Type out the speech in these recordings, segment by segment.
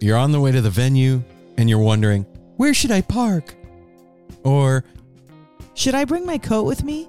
You're on the way to the venue and you're wondering, where should I park? Or Should I bring my coat with me?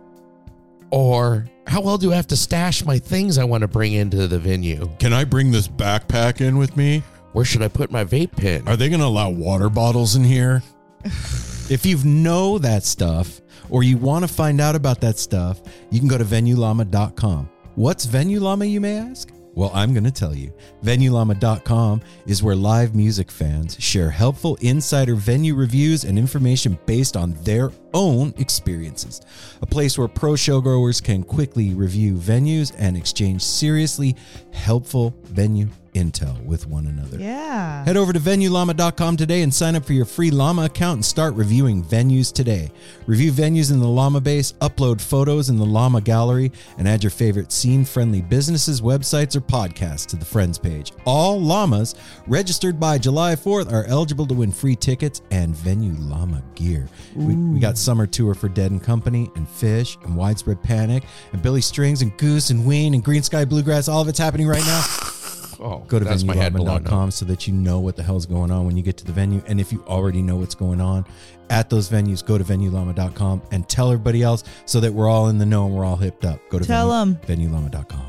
Or how well do I have to stash my things I want to bring into the venue? can I bring this backpack in with me? Where should I put my vape pen? Are they going to allow water bottles in here? if you know that stuff or you want to find out about that stuff, you can go to venuellama.com. What's Venue Llama, you may ask? Well, I'm going to tell you. VenueLlama.com is where live music fans share helpful insider venue reviews and information based on their own experiences. A place where pro showgoers can quickly review venues and exchange seriously helpful venue intel with one another. Yeah. Head over to VenueLlama.com today and sign up for your free Llama account and start reviewing venues today. Review venues in the Llama base, upload photos in the Llama gallery, and add your favorite scene friendly businesses, websites, or podcasts to the Friends page. All Llamas registered by July 4th are eligible to win free tickets and Venue Llama gear. We, we got Summer Tour for Dead and Company, and Phish, and Widespread Panic, and Billy Strings, and Goose, and Ween, and Greensky Bluegrass. All of it's happening right now. Oh, Go to that's my head blown so that you know what the hell's going on when you get to the venue. And if you already know what's going on at those venues, go to venuellama.com and tell everybody else so that we're all in the know and we're all hipped up. Go to tell Tell 'em. venuellama.com.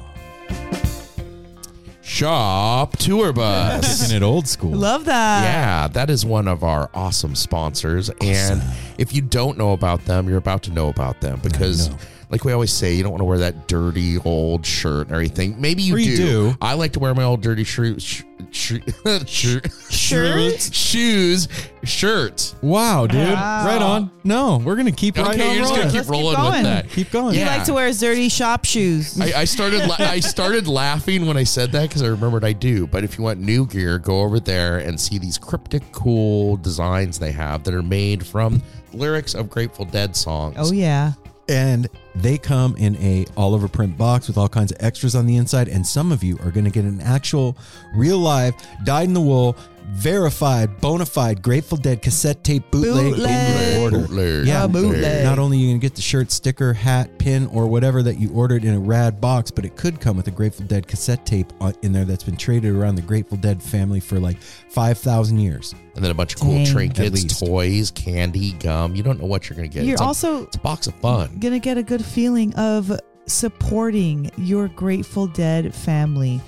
Shop Tour Bus. Kicking it old school. Love that. Yeah, that is one of our awesome sponsors. And if you don't know about them, you're about to know about them because, know. Like we always say, you don't want to wear that dirty old shirt and everything. Maybe you, do. do. I like to wear my old dirty shirt, sh- sh- sh- Shirt? shoes, shirt. Wow, dude. Wow. Right on. No, we're going to keep right Okay, on you're just rolling. gonna keep Let's keep rolling going. with that. Keep going. You Yeah. like to wear dirty shop shoes. I, I started la- I started laughing when I said that because I remembered I do. But if you want new gear, go over there and see these cryptic, cool designs they have that are made from lyrics of Grateful Dead songs. oh yeah. And they come in a all over print box with all kinds of extras on the inside and some of you are going to get an actual real live dyed in the wool verified bona fide grateful dead cassette tape bootleg, Bootleg. in order Bootleg. yeah bootleg. not only are you going to get the shirt sticker hat pin or whatever that you ordered in a rad box but it could come with a grateful dead cassette tape on- in there that's been traded around the grateful dead family for like 5000 years And then a bunch of cool Dang. At trinkets, least. toys, candy, gum. You don't know what you're going to get. You're it's, a, also it's a box of fun. gonna get a good feeling of supporting your Grateful Dead family.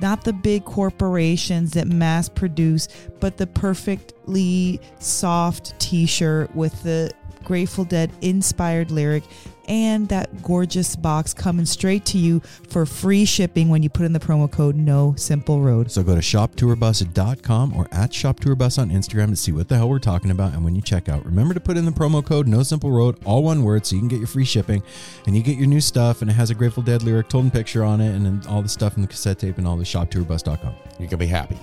Not the big corporations that mass produce, but the perfectly soft t shirt with the Grateful Dead inspired lyric and that gorgeous box coming straight to you for free shipping when you put in the promo code No Simple Road. So go to shoptourbus.com or at shoptourbus on Instagram to see what the hell we're talking about. And when you check out, remember to put in the promo code No Simple Road, all one word, so you can get your free shipping and you get your new stuff. And it has a Grateful Dead lyric told in picture on it, and then all the stuff in the cassette tape and all the shoptourbus.com. You're going to be happy.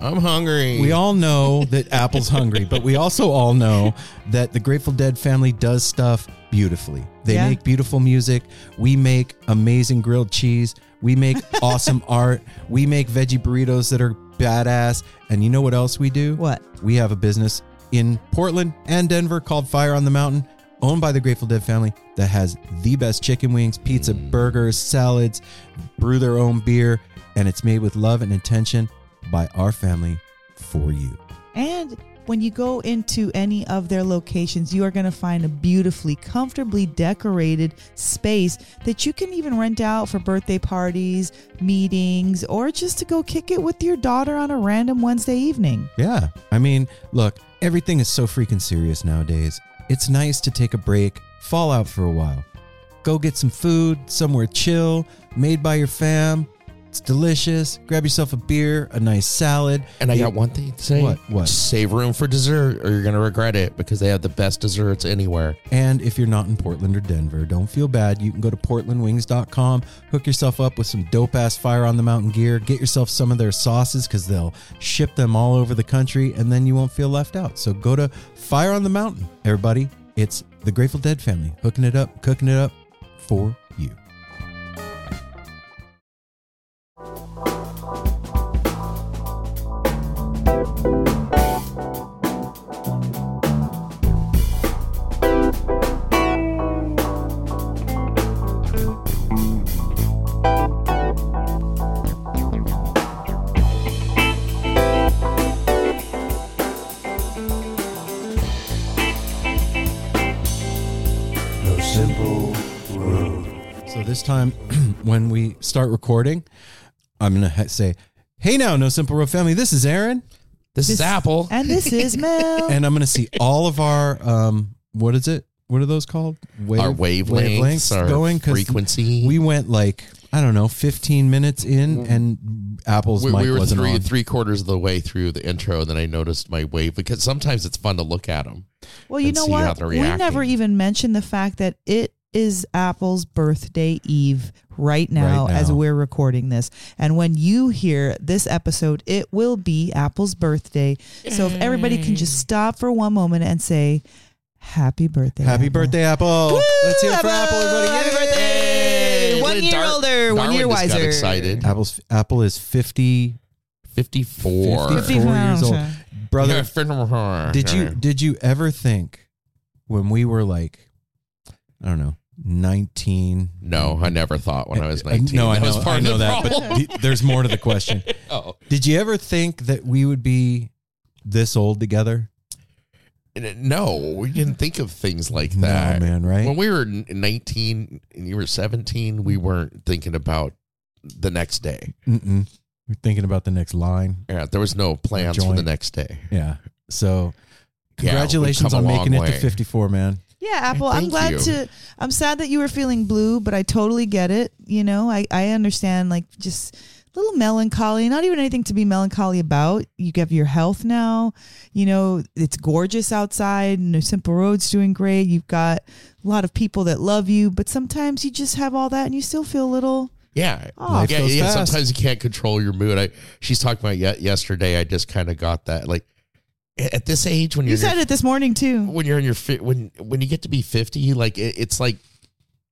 I'm hungry. We all know that Apple's hungry, but we also all know that the Grateful Dead family does stuff beautifully. They Yeah. make beautiful music. We make amazing grilled cheese. We make awesome art. We make veggie burritos that are badass. And you know what else we do? What? We have a business in Portland and Denver called Fire on the Mountain, owned by the Grateful Dead family that has the best chicken wings, pizza, mm. burgers, salads, brew their own beer, and it's made with love and intention by our family for you. And when you go into any of their locations, you are going to find a beautifully, comfortably decorated space that you can even rent out for birthday parties, meetings, or just to go kick it with your daughter on a random Wednesday evening. Yeah. I mean, look, everything is so freaking serious nowadays. It's nice to take a break, fall out for a while. Go get some food, somewhere chill, made by your fam. It's delicious. Grab yourself a beer, a nice salad. And I You- got one thing to say. What? What? Save room for dessert or you're going to regret it because they have the best desserts anywhere. And if you're not in Portland or Denver, don't feel bad. You can go to portlandwings.com, hook yourself up with some dope ass fire on the mountain gear, get yourself some of their sauces because they'll ship them all over the country and then you won't feel left out. So go to Fire on the Mountain, everybody. It's the Grateful Dead family hooking it up, cooking it up for this time when we start recording, I'm going to ha- say, Hey now, No Simple Road family, this is Aaron. This, is Apple. And this is Mel. and I'm going to see all of our um what is it? What are those called? Wave, our wavelengths, our going 'cause frequency. We went like I don't know, 15 minutes in, and Apple's we, mic we were wasn't three on. three quarters of the way through the intro, and then I noticed my wave because sometimes it's fun to look at them. Well, you and know see how what? they're We never even mentioned the fact that it is Apple's birthday eve right now, Right as we're recording this. And when you hear this episode, it will be Apple's birthday. So if everybody can just mm. stop for one moment and say, Happy birthday. Happy Apple." birthday, Apple! Woo, Let's hear it for Apple, everybody! Happy Yay! birthday! One year Dar- older, one Darwin year just got wiser. excited. Apple's Apple is 50, 54. 54 years old. Brother, Brother, did you did you ever think when we were like, I don't know, 19? No, I never thought when I was Uh, 19. No, I know, I of know that, problem. but there's more to the question. oh. Did you ever think that we would be this old together? No, we didn't think of things like that. No, man, right? When we were 19 and you were 17, we weren't thinking about the next day. Mm-mm. We're thinking about the next line. Yeah, there was no plans for the next day. Yeah. So, congratulations come on making it long to 54, man. Yeah, Apple. I'm glad you. to. I'm sad that you were feeling blue, but I totally get it. You know, I I understand. Like just a little melancholy. Not even anything to be melancholy about. You have your health now. You know, it's gorgeous outside. and No Simple Road's doing great. You've got a lot of people that love you, but sometimes you just have all that and you still feel a little. Yeah. Oh. Yeah, yeah. Sometimes you can't control your mood. I she's talking about ye- yesterday. I just kind of got that. Like at this age, when You you're in said your, it this morning too. when you're in your fi- when when you get to be 50, like it, it's like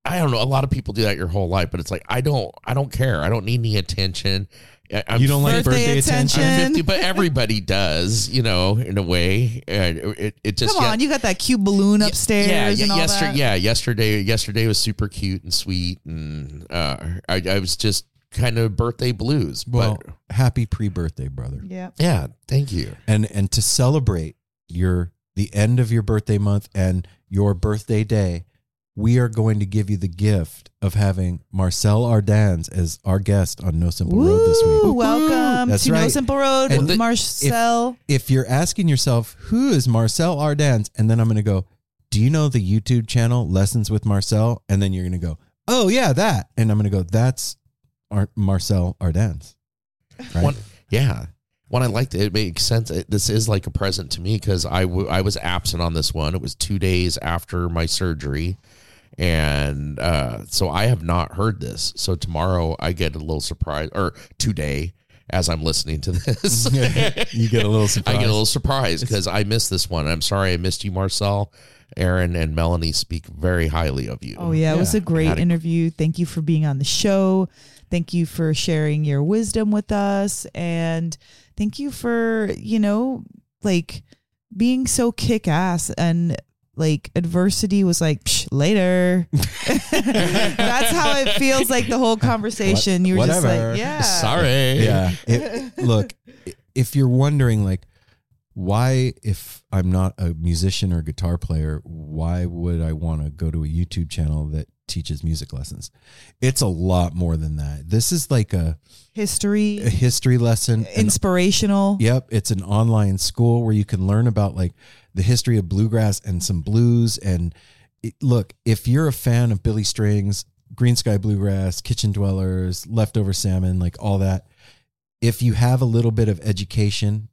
I don't know. A lot of people do that your whole life, but it's like I don't. I don't care. I don't need any attention. I- I'm You don't like Birthday birthday attention. attention? I'm 50, but everybody does, you know, in a way. And it, it just Come on, you got that cute balloon upstairs yeah, yeah, and all yesterday, that. yeah, yesterday, yesterday was super cute and sweet, and uh, I, I was just kind of birthday blues. Well, but happy pre-birthday, brother. Yeah. yeah, thank you. And and to celebrate your the end of your birthday month and your birthday day, we are going to give you the gift of having Marcel Ardans as our guest on No Simple Road this week. Welcome That's to No. Simple Road, And the- Marcel. If you're asking yourself, who is Marcel Ardans? And then I'm going to go, do you know the YouTube channel Lessons with Marcel? And then you're going to go, oh, yeah, that. And I'm going to go, that's Ar- Marcel Ardans. Right? One, yeah. When I liked it, it makes sense. It, this is like a present to me because I, w- I was absent on this one. It was two days after my surgery. And uh, so I have not heard this. So tomorrow I get a little surprise, or today as I'm listening to this. you get a little surprise. I get a little surprised because I missed this one. I'm sorry I missed you, Marcel. Aaron and Melanie speak very highly of you. Oh yeah, it was a great a- interview. Thank you for being on the show. Thank you for sharing your wisdom with us and thank you for, you know, like being so kick ass and like adversity was like Psh, later. That's how it feels like the whole conversation. You were just like, yeah, Sorry. yeah. It, look, if you're wondering, like, why, if I'm not a musician or guitar player, why would I want to go to a YouTube channel that teaches music lessons? It's a lot more than that. This is like a, history, a history, lesson. an inspirational. Yep, it's an online school where you can learn about like the history of bluegrass and some blues. And it, look, if you're a fan of Billy Strings, Greensky Bluegrass, Kitchen Dwellers, Leftover Salmon, like all that, if you have a little bit of education,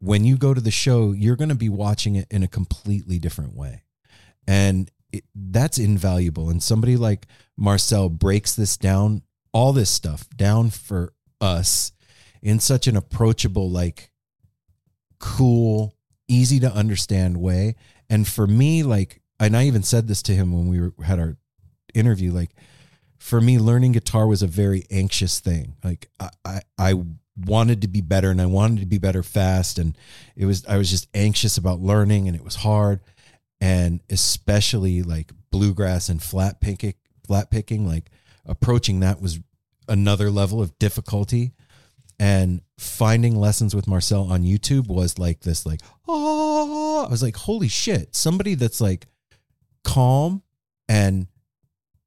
when you go to the show, you're going to be watching it in a completely different way. And it, that's invaluable. And somebody like Marcel breaks this down, all this stuff down for us in such an approachable, like cool, easy to understand way. And for me, like, and I even said this to him when we were, had our interview, like, for me, learning guitar was a very anxious thing. Like, I, I, I wanted to be better and I wanted to be better fast. And it was, I was just anxious about learning and it was hard. And especially like bluegrass and flat picking, flat picking, like approaching that was another level of difficulty. And finding lessons with Marcel on YouTube was like this like oh I was like holy shit. Somebody that's like calm and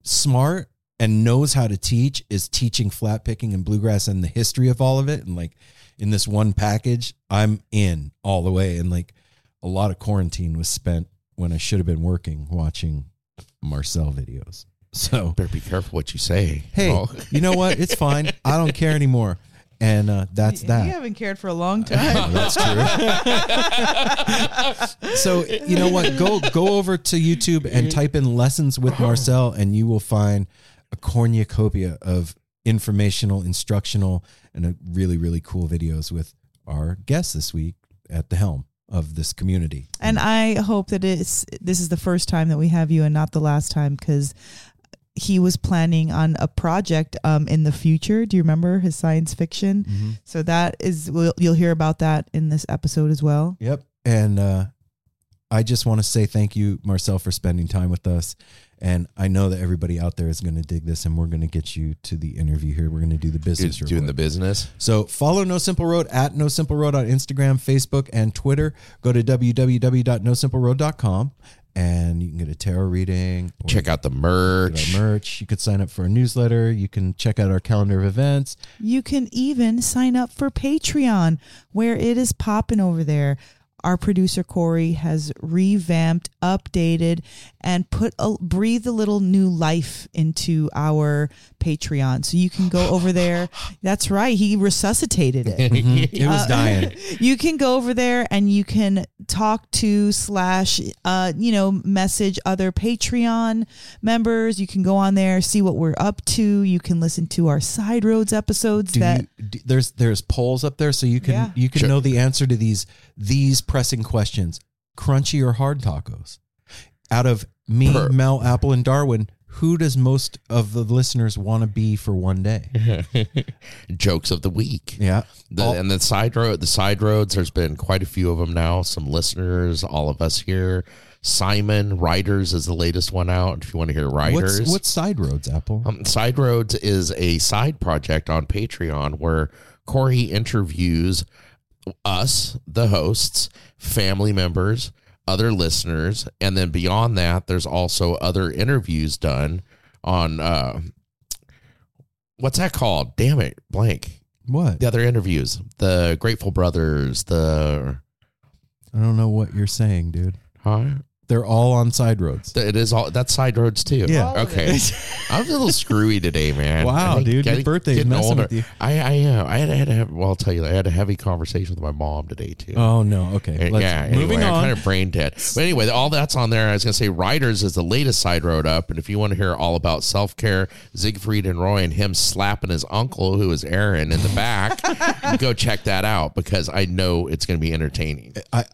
smart and knows how to teach is teaching flat picking and bluegrass and the history of all of it. And like in this one package I'm in all the way. And like a lot of quarantine was spent when I should have been working watching Marcel videos so Better be careful what you say. hey, Oh. you know what? It's fine. I don't care anymore. And uh, that's You that. You haven't cared for a long time. That's true. so you know what? Go go over to YouTube and type in lessons with Marcel, and you will find a cornucopia of informational, instructional, and a really really cool videos with our guests this week at the helm of this community. And I hope that it's this is the first time that we have you and not the last time because he was planning on a project um, in the future. Do you remember his science fiction? Mm-hmm. So that is we'll, you'll hear about that in this episode as well. Yep. And uh, I just want to say thank you, Marcel, for spending time with us. And I know that everybody out there is going to dig this, and we're going to get you to the interview here. We're going to do the business doing report. the business. So follow No Simple Road at No Simple Road on Instagram, Facebook, and Twitter. Go to www.nosimpleroad.com and you can get a tarot reading. Check out the merch. merch. You could sign up for a newsletter. You can check out our calendar of events. You can even sign up for Patreon, where it is popping over there. Our producer Corey has revamped, updated, and put a breathed a little new life into our Patreon. So you can go over there. That's right, he resuscitated it. It was Uh, dying. you can go over there and you can talk to slash uh you know message other patreon members you can go on there see what we're up to you can listen to our side roads episodes Do that you, do, there's there's polls up there, so you can Yeah. you can Sure. know the answer to these these pressing questions: crunchy or hard tacos. Out of me, Per- Mel, Apple, and Darwin, who does most of the listeners want to be for one day? Jokes of the week. Yeah, The, All- and the side road, the side roads. There's been quite a few of them now. Some listeners, all of us here. Simon Riders is the latest one out. If you want to hear Riders, what's what's side roads, Apple? Um, Side Roads is a side project on Patreon where Corey interviews us, the hosts, family members, other listeners, and then beyond that, there's also other interviews done on uh, what's that called? Damn it, blank. what? The other interviews, the Grateful Brothers, the I don't know what you're saying, dude. huh? They're all on side roads. It is all that's Side Roads too. Yeah. All Okay. I'm a little screwy today, man. Wow, think dude, your getting- birthday's getting messing older. with you. I I uh, I had, I had to have well, I'll tell you, I had a heavy conversation with my mom today too. Oh no. Okay. Let's, yeah, anyway, moving I'm on. kind of brain dead. But anyway, all that's on there. I was gonna say Riders is the latest side road up, and if you want to hear all about self care, Siegfried and Roy and him slapping his uncle, who is Aaron, in the back, go check that out because I know it's gonna be entertaining. I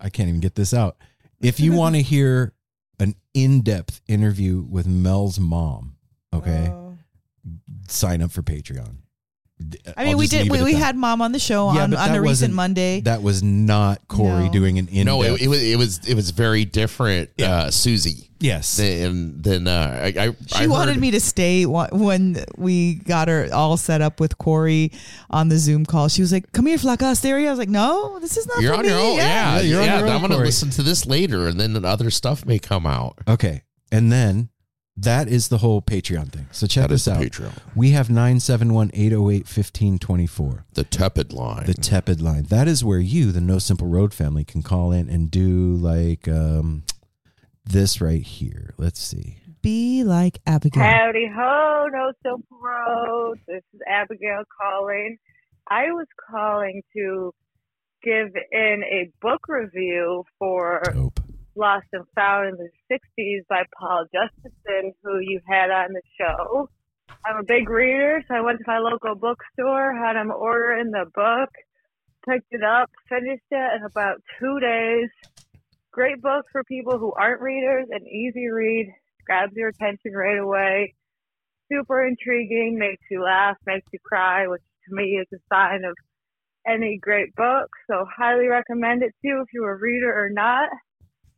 I can't even get this out. If you want to hear an in-depth interview with Mel's mom, okay, Oh. sign up for Patreon. I mean, I'll we just did. leave We, at we that. had mom on the show Yeah, on, but on that a recent wasn't- Monday. That was not Corey No. doing an in No, it, it was it was it was very different. Uh, Susie yes. than than uh, I, I she wanted me to stay wh- when we got her all set up with Corey on the Zoom call. She was like, "Come here, Flaca Stereo." I was like, "No, this is not You're for on me." your own. Yeah, Yeah, you're on your own, I'm going to Corey. listen to this later, and then other stuff may come out. Okay. And then that is the whole Patreon thing. So check That is this out. Patreon. We have 971 808 1524. The tepid line. The tepid line. That is where you, the No Simple Road family, can call in and do like um, this right here. Let's see. Be like Abigail. Howdy ho, no simple road. This is Abigail calling. I was calling to give in a book review for Dope. Lost and Found in the 60s by Paul Justison, who you had on the show. I'm a big reader, so I went to my local bookstore, had him order in the book, picked it up, finished it in about two days. Great book for people who aren't readers, an easy read, grabs your attention right away. Super intriguing, makes you laugh, makes you cry, which to me is a sign of any great book. So highly recommend it to you if you're a reader or not.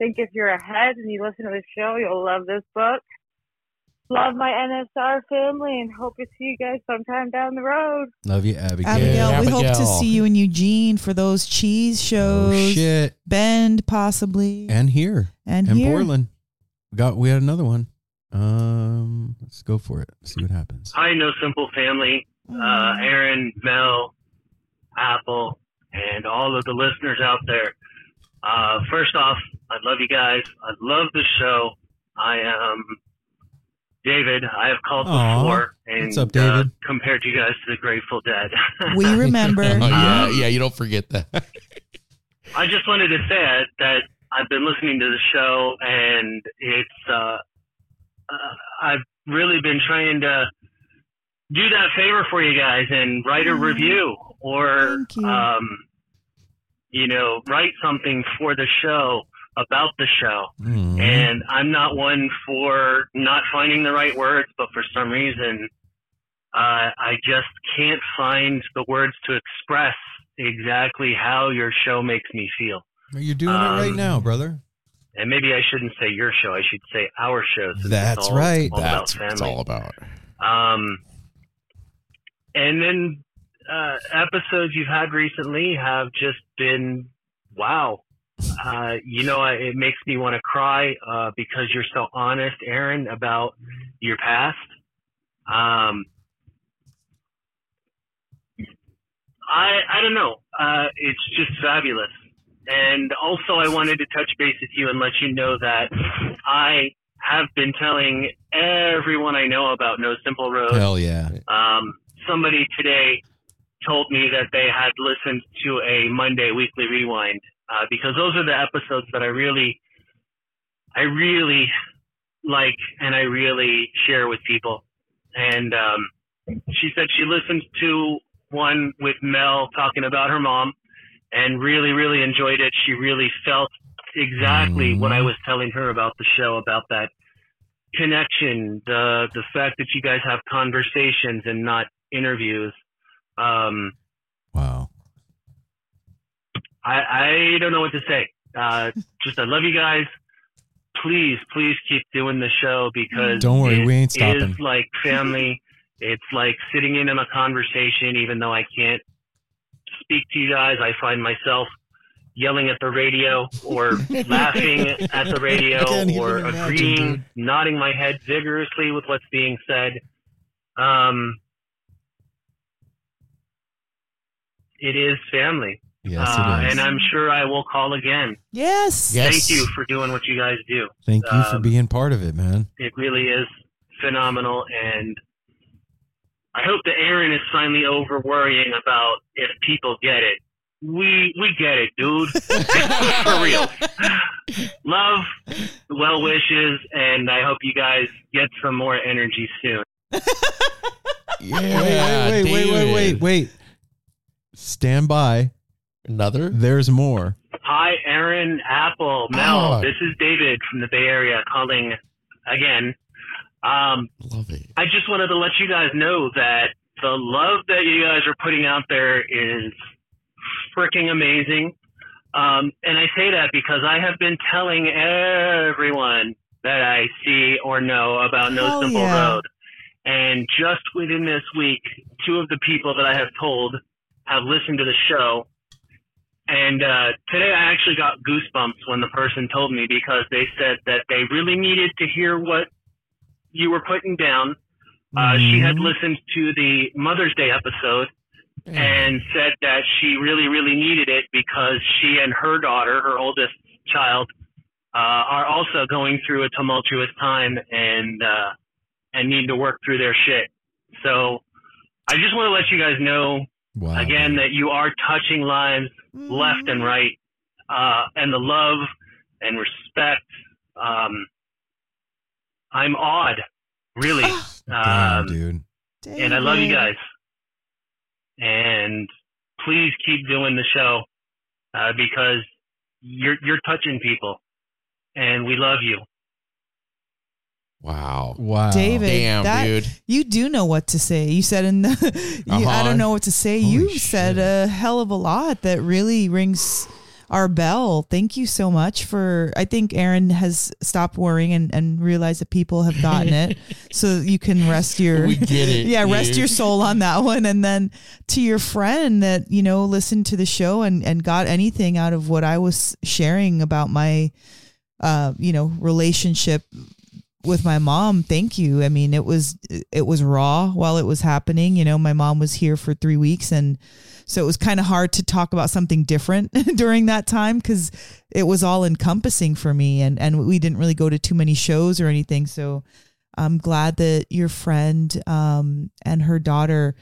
Think if you're ahead and you listen to the show, you'll love this book. Love my NSR family and hope to see you guys sometime down the road. Love you, Abigail. Abigail, we hope to see you in Eugene for those cheese shows. Oh, shows. shit. Bend, possibly. And here. And, And here. Portland. We got we had another one. Um let's go for it. See what happens. Hi, No Simple Family. Uh, Aaron, Mel, Apple, and all of the listeners out there. Uh, first off, I love you guys. I love the show. I am David. I have called Aw. before and What's up, David? Uh, compared you guys to the Grateful Dead. We remember. Oh yeah, Um, yeah. You don't forget that. I just wanted to say that, that I've been listening to the show and it's uh, uh, I've really been trying to do that favor for you guys and write a Mhm. review or Thank you. um, you know write something for the show about the show. Mhm. And I'm not one for not finding the right words, but for some reason, uh, I just can't find the words to express exactly how your show makes me feel. You're doing it right um, now, brother. And maybe I shouldn't say your show; I should say our show. That's all- right. all That's about what it's all about. Um, and then uh, episodes you've had recently have just been wow. Uh, you know, it makes me want to cry uh, because you're so honest, Aaron, about your past. Um, I I don't know. Uh, it's just fabulous. And also, I wanted to touch base with you and let you know that I have been telling everyone I know about No Simple Road. Hell yeah. Um, somebody today told me that they had listened to a Monday weekly rewind uh, because those are the episodes that I really, I really like and I really share with people. And um, she said she listened to one with Mel talking about her mom and really, really enjoyed it. She really felt exactly what I was telling her about the show, about that connection, the the fact that you guys have conversations and not interviews. Um, Wow. I I don't know what to say. Uh, just I love you guys. Please, please keep doing the show because Don't worry, it we ain't stopping. is like family. it's like sitting in on a conversation, even though I can't speak to you guys. I find myself yelling at the radio or laughing at the radio or imagine, agreeing, dude. nodding my head vigorously with what's being said. Um, it is family. Yes, Uh, it is. and I'm sure I will call again. Yes. Yes. Thank you for doing what you guys do. Thank you for um, being part of it, man. It really is phenomenal, and I hope that Aaron is finally over worrying about if people get it. We we get it, dude. for real. Love, well wishes, and I hope you guys get some more energy soon. Yeah, wait, wait, wait, wait, wait, David. wait. Stand by. Another? There's more. Hi, Aaron, Apple, Mel. Oh. This is David from the Bay Area calling again. Um, Love it. I just wanted to let you guys know that the love that you guys are putting out there is freaking amazing. Um, and I say that because I have been telling everyone that I see or know about No Hell Simple yeah. Road. And just within this week, two of the people that I have told have listened to the show. And uh, today I actually got goosebumps when the person told me because they said that they really needed to hear what you were putting down. Uh, She had Mm-hmm. listened to the Mother's Day episode and said that she really, really needed it because she and her daughter, her oldest child, uh, are also going through a tumultuous time and uh, and need to work through their shit. So I just want to let you guys know Wow. again that you are touching lives left and right, uh, and the love and respect. Um, I'm awed, really, Damn, um, dude. and I love you guys. And please keep doing the show uh, because you're you're touching people, and we love you. Wow. Wow. David, Damn, that, dude. You do know what to say. You said in the, you, I Uh-huh. don't know what to say. Holy you said a hell of a lot that really rings our bell. Thank you so much for, I think Aaron has stopped worrying and, and realized that people have gotten it. so you can rest your, We get it, yeah, rest dude. your soul on that one. And then to your friend that, you know, listened to the show and, and got anything out of what I was sharing about my, uh, you know, relationship with my mom thank you. I mean it was it was raw while it was happening. You know my mom was here for three weeks and so it was kind of hard to talk about something different during that time because it was all encompassing for me and and we didn't really go to too many shows or anything. So i'm glad that your friend um and her daughter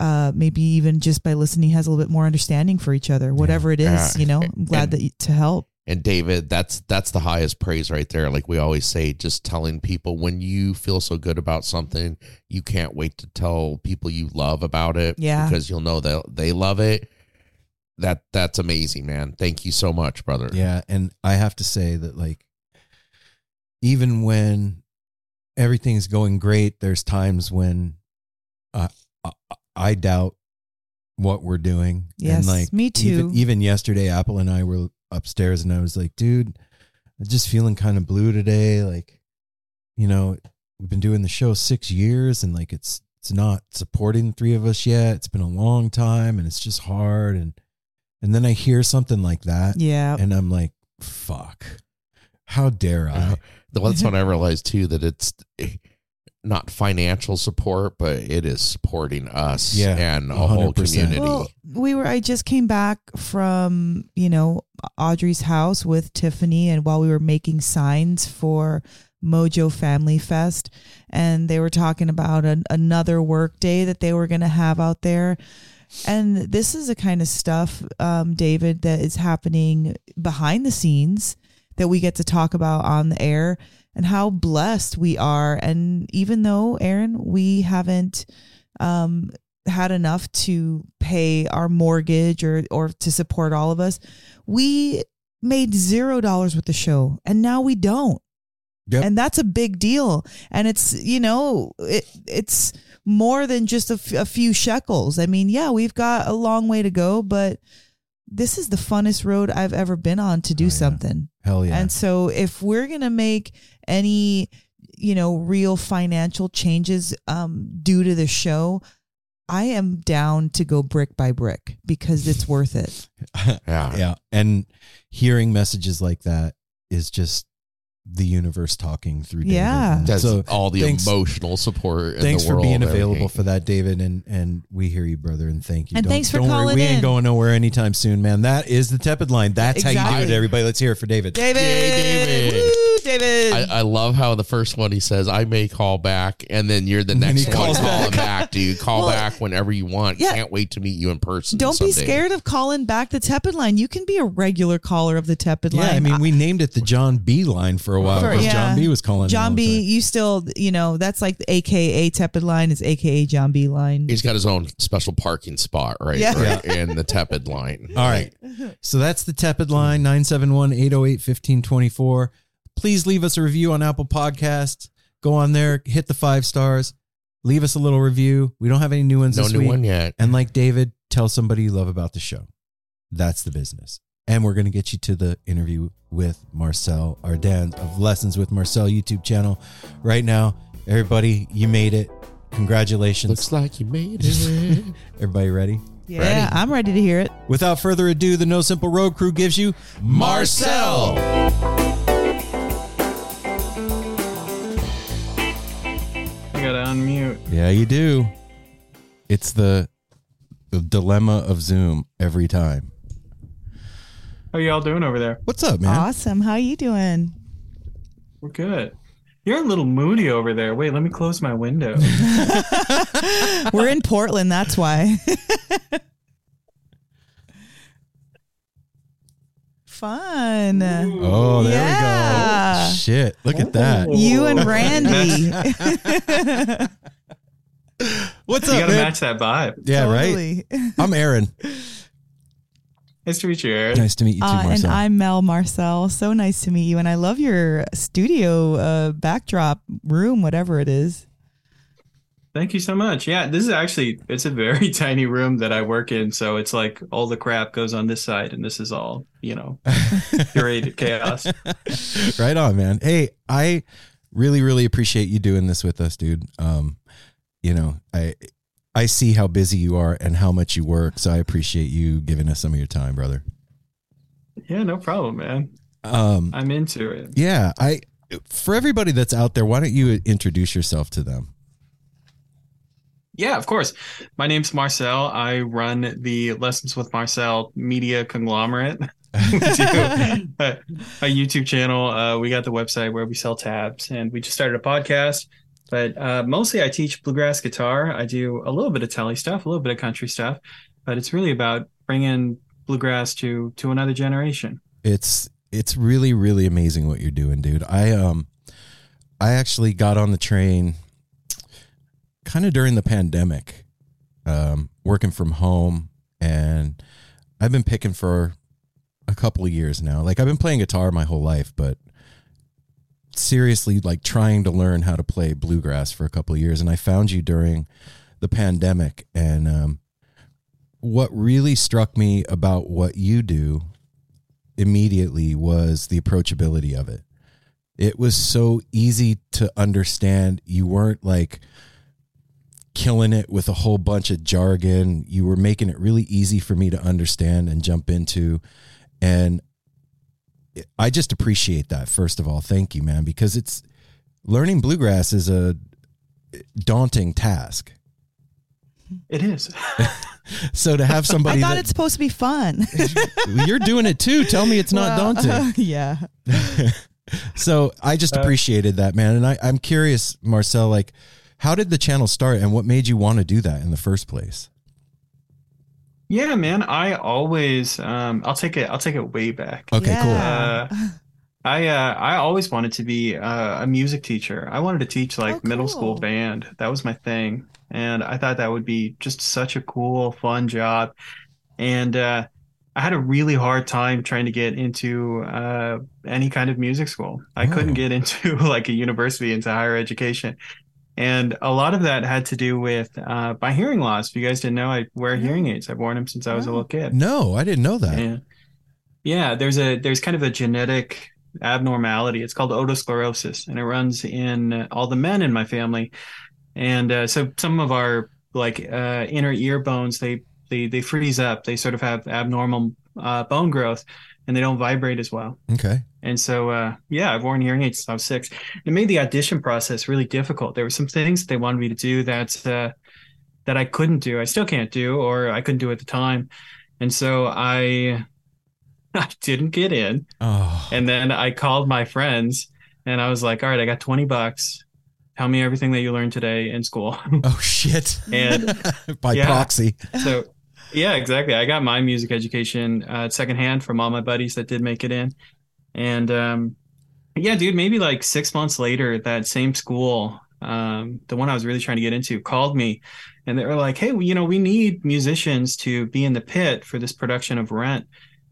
uh maybe even just by listening has a little bit more understanding for each other whatever it is Yeah. you know? I'm glad that you, to help And David, that's that's the highest praise right there. Like we always say, just telling people when you feel so good about something, you can't wait to tell people you love about it. Yeah. Because you'll know that they love it. That that's amazing, man. Thank you so much, brother. Yeah, and I have to say that like even when everything's going great, there's times when uh, I, I doubt what we're doing. Yes, and like me too. Even, even yesterday, Apple and I were upstairs, and I was like, "Dude, I'm just feeling kind of blue today. Like, you know, we've been doing the show six years, and like it's it's not supporting the three of us yet. It's been a long time, and it's just hard. And and then I hear something like that, yeah and I'm like, fuck. How dare I? Uh, That's when I realized too that it's not financial support, but it is supporting us Yeah, and a whole 100%. community. Well, we were. I just came back from you know Audrey's house with Tiffany, and while we were making signs for Mojo Family Fest, and they were talking about an, another work day that they were going to have out there. And this is the kind of stuff, um, David, that is happening behind the scenes that we get to talk about on the air and how blessed we are. And even though, Aaron, we haven't um, had enough to pay our mortgage or, or to support all of us, we made zero dollars with the show. And now we don't. Yep. And that's a big deal. And it's, you know, it, it's more than just a, f- a few shekels. I mean, yeah, we've got a long way to go, but this is the funnest road I've ever been on to do Oh, yeah. something. Hell yeah. And so if we're going to make any, you know, real financial changes um, due to the show, I am down to go brick by brick because it's worth it. yeah. yeah. And hearing messages like that is just the universe talking through David. Yeah. That's so all the thanks- emotional support. In thanks the for being available for that, David. And and we hear you, brother, and thank you. And Don't- thanks for don't worry, calling We ain't going nowhere anytime soon, man. That is the tepid line. That's how you do it, everybody. Let's hear it for David. David. David. Woo, David. I, I love how the first one he says, I may call back, and then you're the next he one calls calling back. back. dude. Call Well, back whenever you want. yeah. Can't wait to meet you in person. Don't be scared of calling back the tepid line. You can be a regular caller of the tepid Yeah, line. I mean, we named it the John B line for a while because yeah. John B was calling. in John B, you still, you know, that's like the AKA tepid line is AKA John B line. He's got his own special parking spot right, Yeah. right in the tepid line. All right. So that's the tepid line 971 808 1524. Please leave us a review on Apple Podcasts. Go on there, hit the five stars. leave us a little review. We don't have any new ones No this new week. one yet. And like David, tell somebody you love about the show. That's the business. And we're going to get you to the interview with Marcel Ardans of Lessons with Marcel YouTube channel right now. Everybody, you made it. Congratulations. Looks like you made it. Everybody ready? Yeah, Ready. I'm ready to hear it. Without further ado, the No Simple Road crew gives you Marcel. I gotta unmute. Yeah, you do. It's the, the dilemma of Zoom every time. How y'all doing over there? What's up, man? Awesome. How are you doing? We're good. You're a little moody over there. Wait, let me close my window. We're in Portland. That's why. Fun. Oh, there Yeah. we go. Shit, look at that. You and Randy. What's you up, You gotta man? match that vibe. Yeah, right. I'm Aaron. Nice to meet you, Aaron. Nice to meet you too, Uh, and Marcel. I'm Mel Marcel. So nice to meet you. And I love your studio uh, backdrop room, whatever it is. Thank you so much. Yeah, this is actually it's a very tiny room that I work in, so it's like all the crap goes on this side, and this is all you know, curated chaos. right on, man. Hey, I really, really appreciate you doing this with us, dude. Um, you know, I I see how busy you are and how much you work, so I appreciate you giving us some of your time, brother. Yeah, no problem, man. Um, I'm into it. yeah, I for everybody that's out there, why don't you introduce yourself to them? Yeah, of course. My name's Marcel. I run the Lessons with Marcel media conglomerate. a, a YouTube channel. Uh, we got the website where we sell tabs, and we just started a podcast. But uh, mostly, I teach bluegrass guitar. I do a little bit of Tele stuff, a little bit of country stuff, but it's really about bringing bluegrass to to another generation. it's it's really really amazing what you're doing dude i um i actually got on the train kind of during the pandemic um working from home and i've been picking for a couple of years now like i've been playing guitar my whole life but seriously like trying to learn how to play bluegrass for a couple of years and i found you during the pandemic and um what really struck me about what you do immediately was the approachability of it. It was so easy to understand. You weren't like killing it with a whole bunch of jargon. You were making it really easy for me to understand and jump into. And I just appreciate that, first of all. Thank you, man, because it's learning bluegrass is a daunting task. It is. So to have somebody, I thought that, it's supposed to be fun. you're doing it too, tell me it's not Well, daunting. yeah. so I just Uh, appreciated that, man. And I, I'm curious, Marcel, like, how did the channel start and what made you want to do that in the first place? Yeah, man. I always um I'll take it I'll take it way back. Okay, cool. Yeah. I uh I always wanted to be uh, a music teacher. I wanted to teach like Oh, middle school band. That was my thing. And I thought that would be just such a cool, fun job. And uh I had a really hard time trying to get into uh any kind of music school. I Oh. couldn't get into like a university into higher education. And a lot of that had to do with uh my hearing loss. If you guys didn't know, I wear hearing aids. I've worn them since I was a little kid. No, I didn't know that. Yeah. Yeah, there's a there's kind of a genetic abnormality. It's called otosclerosis, and it runs in uh, all the men in my family. And uh, so some of our like uh, inner ear bones, they they they freeze up. They sort of have abnormal uh, bone growth, and they don't vibrate as well. Okay. And so, uh, yeah, I've worn hearing aids since I was six. It made the audition process really difficult. There were some things they wanted me to do that uh, that I couldn't do. I still can't do, or I couldn't do at the time. And so I I didn't get in. Oh, And then I called my friends, and I was like, "All right, I got twenty bucks. Tell me everything that you learned today in school." oh shit. and By Yeah. proxy. so yeah exactly i got my music education uh secondhand from all my buddies that did make it in and um yeah dude maybe like six months later that same school um the one i was really trying to get into called me and they were like hey you know we need musicians to be in the pit for this production of rent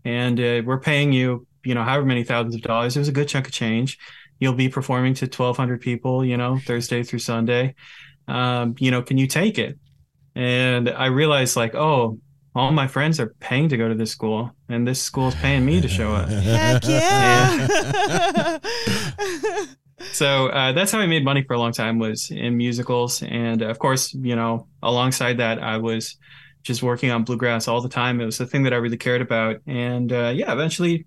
and uh, we're paying you you know however many thousands of dollars. It was a good chunk of change. You'll be performing to 1200 people you know thursday through sunday. Um, you know, can you take it? And I realized like, oh, all my friends are paying to go to this school, and this school is paying me to show up. Heck yeah. so uh, that's how I made money for a long time was in musicals, and of course, you know, alongside that, I was just working on bluegrass all the time. It was the thing that I really cared about, and uh, yeah, eventually,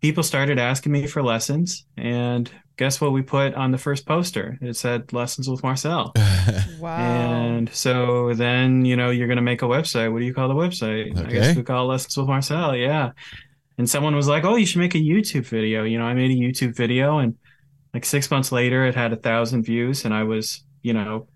people started asking me for lessons, and guess what we put on the first poster? It said "Lessons with Marcel." wow. And so then, you know, you're going to make a website. What do you call the website? okay. I guess we call it Lessons with Marcel. Yeah. And someone was like, oh, you should make a YouTube video. You know, I made a YouTube video and like six months later, it had a thousand views. And I was, you know,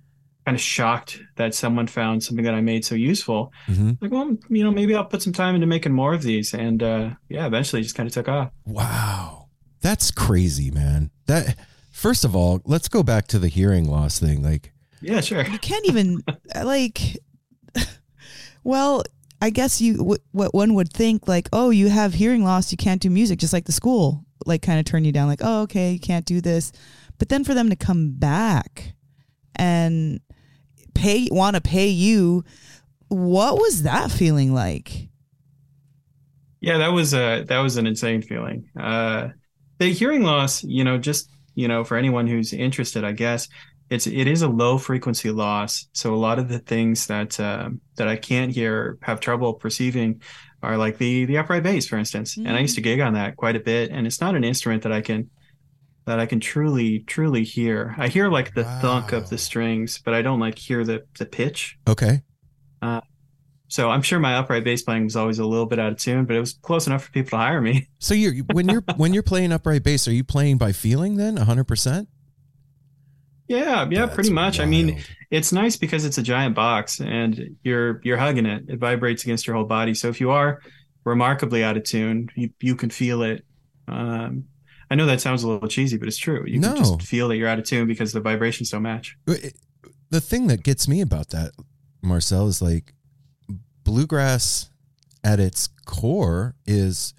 kind of shocked that someone found something that I made so useful. Mhm. Like, well, you know, maybe I'll put some time into making more of these. And uh, yeah, eventually it just kind of took off. Wow. That's crazy, man. That first of all, let's go back to the hearing loss thing. Like Yeah, sure. you can't even like well i guess you w- what one would think like oh you have hearing loss you can't do music just like the school like kind of turn you down like oh okay you can't do this but then for them to come back and pay want to pay you what was that feeling like Yeah, that was a that was an insane feeling. Uh, the hearing loss, you know, just you know, for anyone who's interested, I guess it's it is a low frequency loss. So a lot of the things that uh, that I can't hear, have trouble perceiving, are like the the upright bass, for instance. And I used to gig on that quite a bit, and it's not an instrument that I can that I can truly truly hear. I hear like the thunk of the strings, but I don't like hear the the pitch. okay. So I'm sure my upright bass playing was always a little bit out of tune, but it was close enough for people to hire me. So you're when you're when you're playing upright bass, are you playing by feeling then? hundred percent? Yeah, yeah, pretty much. I mean, it's nice because it's a giant box and you're you're hugging it. It vibrates against your whole body. So if you are remarkably out of tune, you you can feel it. Um, I know that sounds a little cheesy, but it's true. You No. can just feel that you're out of tune because the vibrations don't match. the thing that gets me about that, Marcel, is like bluegrass at its core is